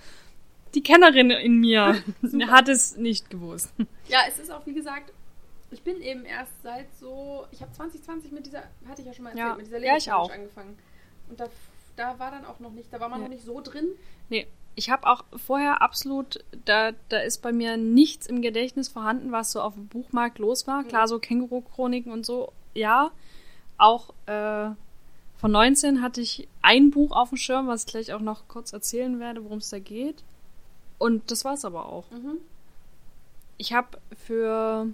die Kennerin in mir hat es nicht gewusst. Ja, es ist auch, wie gesagt, ich bin eben erst seit so, ich habe 2020 mit dieser, hatte ich ja schon mal erzählt, Ja. mit dieser Ja, ich Lego-Challenge auch. angefangen. Und da, da war dann auch noch nicht, da war man Ja. noch nicht so drin. Nee, ich habe auch vorher absolut, da, da ist bei mir nichts im Gedächtnis vorhanden, was so auf dem Buchmarkt los war. Klar, so Känguru-Chroniken und so, ja. Auch äh, von 19 hatte ich ein Buch auf dem Schirm, was ich gleich auch noch kurz erzählen werde, worum es da geht. Und das war's aber auch. Mhm. Ich habe für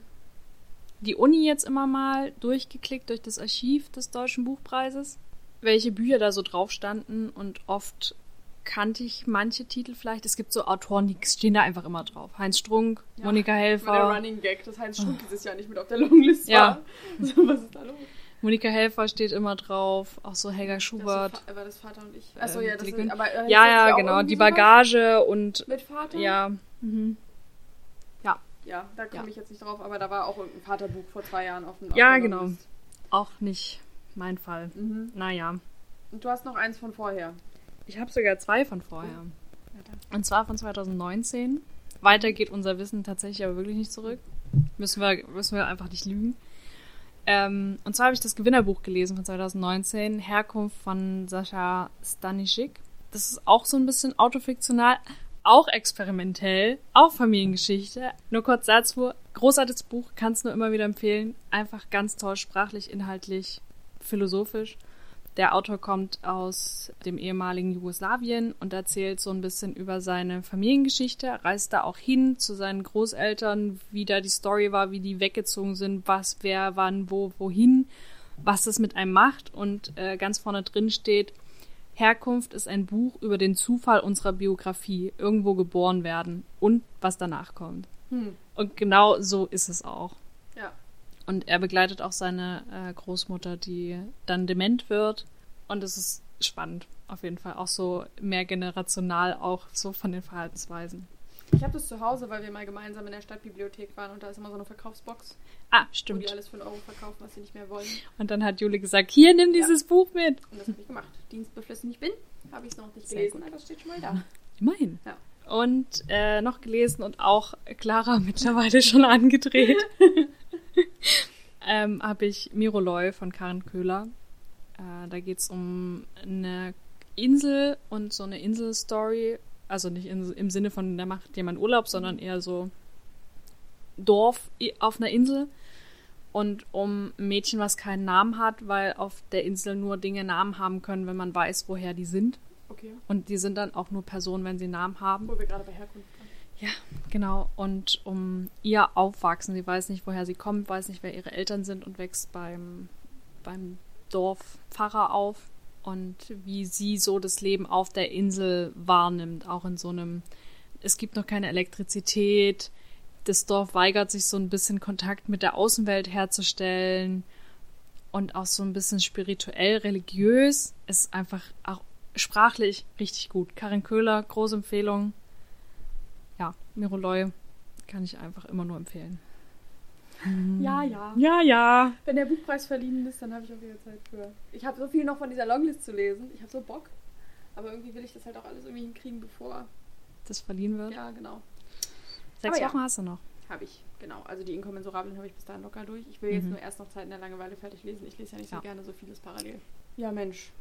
die Uni jetzt immer mal durchgeklickt durch das Archiv des Deutschen Buchpreises, welche Bücher da so drauf standen und oft kannte ich manche Titel vielleicht. Es gibt so Autoren, die stehen da einfach immer drauf. Heinz Strunk, Ja, Monika War der Helfer. Running Gag, dass Heinz Strunk dieses Jahr nicht mit auf der Longlist Ja. war. So, was ist da los? Monika Helfer steht immer drauf. Auch so Helga Das Schubert. war, war das Vater und ich? Achso, Ähm, ja, das die- sind, aber, äh, Ja, das ja, genau. Die Bagage und Mit Vater? ja. Mhm. Ja, da komme Ja. ich jetzt nicht drauf, aber da war auch irgendein Vaterbuch vor zwei Jahren auf dem Ja, genau. Auch nicht mein Fall. Mhm. Naja. Und du hast noch eins von vorher. Ich habe sogar zwei von vorher. Und zwar von 2019. Weiter geht unser Wissen tatsächlich aber wirklich nicht zurück. Müssen wir, müssen wir einfach nicht lügen. Ähm, und zwar habe ich das Gewinnerbuch gelesen von 2019, Herkunft von Sascha Stanischik. Das ist auch so ein bisschen autofiktional, auch experimentell, auch Familiengeschichte. Nur kurz dazu, großartiges Buch, kann es nur immer wieder empfehlen. Einfach ganz toll, sprachlich, inhaltlich, philosophisch. Der Autor kommt aus dem ehemaligen Jugoslawien und erzählt so ein bisschen über seine Familiengeschichte, reist da auch hin zu seinen Großeltern, wie da die Story war, wie die weggezogen sind, was, wer, wann, wo, wohin, was das mit einem macht. Und äh, ganz vorne drin steht, Herkunft ist ein Buch über den Zufall unserer Biografie, irgendwo geboren werden und was danach kommt. Hm. Und genau so ist es auch. Ja. Und er begleitet auch seine äh, Großmutter, die dann dement wird. Und es ist spannend, auf jeden Fall. Auch so mehr generational, auch so von den Verhaltensweisen. Ich habe das zu Hause, weil wir mal gemeinsam in der Stadtbibliothek waren und da ist immer so eine Verkaufsbox, Ah, wo stimmt. die alles für einen Euro verkaufen, was sie nicht mehr wollen. Und dann hat Juli gesagt, hier, nimm dieses Buch mit. Und das habe ich gemacht. Dienstbeflissen ich bin, habe ich es noch nicht Sehr gelesen, aber das steht schon mal da. Immerhin. Ja. Und äh, noch gelesen und auch Clara mittlerweile schon angedreht. ähm, habe ich Miroloy von Karen Köhler. Äh, da geht es um eine Insel und so eine Inselstory. Also nicht in, im Sinne von, da macht jemand Urlaub, sondern eher so Dorf auf einer Insel. Und um ein Mädchen, was keinen Namen hat, weil auf der Insel nur Dinge Namen haben können, wenn man weiß, woher die sind. Okay. Und die sind dann auch nur Personen, wenn sie Namen haben. Wo wir gerade bei Herkunft. Ja, genau. Und um ihr Aufwachsen, sie weiß nicht, woher sie kommt, weiß nicht, wer ihre Eltern sind und wächst beim, beim Dorfpfarrer auf. Und wie sie so das Leben auf der Insel wahrnimmt, auch in so einem, es gibt noch keine Elektrizität, das Dorf weigert sich so ein bisschen Kontakt mit der Außenwelt herzustellen und auch so ein bisschen spirituell, religiös. Ist einfach auch sprachlich richtig gut. Karin Köhler, große Empfehlung ja, Miroloy kann ich einfach immer nur empfehlen. Ja, ja. Ja, ja. Wenn der Buchpreis verliehen ist, dann habe ich auch wieder Zeit für. Ich habe so viel noch von dieser Longlist zu lesen. Ich habe so Bock. Aber irgendwie will ich das halt auch alles irgendwie hinkriegen, bevor. Das verliehen wird. Ja, genau. Sechs Aber ja. Wochen hast du noch. Habe ich, genau. Also die Inkommensurablen habe ich bis dahin locker durch. Ich will jetzt Mhm. nur erst noch Zeit in der Langeweile fertig lesen. Ich lese ja nicht Ja. so gerne so vieles parallel. Ja, Mensch.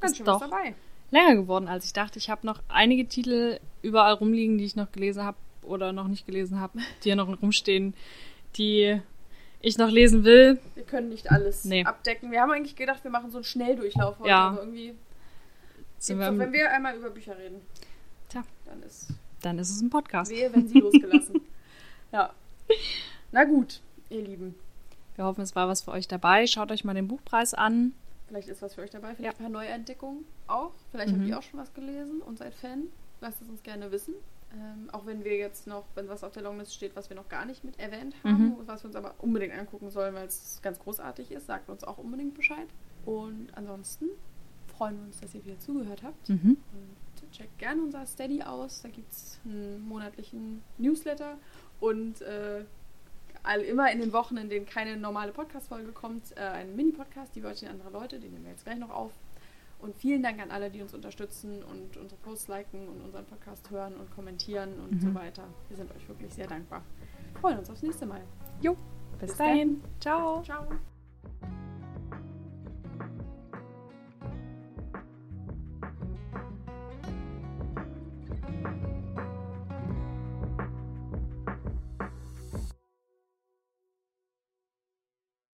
Ganz Ist schön doch was dabei. Länger geworden, als ich dachte. Ich habe noch einige Titel überall rumliegen, die ich noch gelesen habe oder noch nicht gelesen habe, die hier noch rumstehen, die ich noch lesen will. Wir können nicht alles Nee. abdecken. Wir haben eigentlich gedacht, wir machen so einen Schnelldurchlauf heute, Ja. aber irgendwie. Sind wir, doch, wenn wir einmal über Bücher reden, Tja. dann ist dann ist es ein Podcast. wehe, wenn sie losgelassen. ja. Na gut, ihr Lieben. Wir hoffen, es war was für euch dabei. Schaut euch mal den Buchpreis an. Vielleicht ist was für euch dabei, vielleicht Ja. ein paar Neuentdeckungen auch. Vielleicht habt Mhm. ihr auch schon was gelesen und seid Fan. Lasst es uns gerne wissen. Ähm, auch wenn wir jetzt noch, wenn was auf der Longlist steht, was wir noch gar nicht mit erwähnt haben, Mhm. was wir uns aber unbedingt angucken sollen, weil es ganz großartig ist, sagt uns auch unbedingt Bescheid. Und ansonsten freuen wir uns, dass ihr wieder zugehört habt. Mhm. Und checkt gerne unser Steady aus. Da gibt es einen monatlichen Newsletter und äh, all, immer in den Wochen, in denen keine normale Podcast-Folge kommt, äh, einen Mini-Podcast, die Wörtchen anderer Leute, den nehmen wir jetzt gleich noch auf. Und vielen Dank an alle, die uns unterstützen und unsere Posts liken und unseren Podcast hören und kommentieren und Mhm. so weiter. Wir sind euch wirklich sehr dankbar. Freuen uns aufs nächste Mal. Jo, bis, Bis dahin. Ciao. Ciao.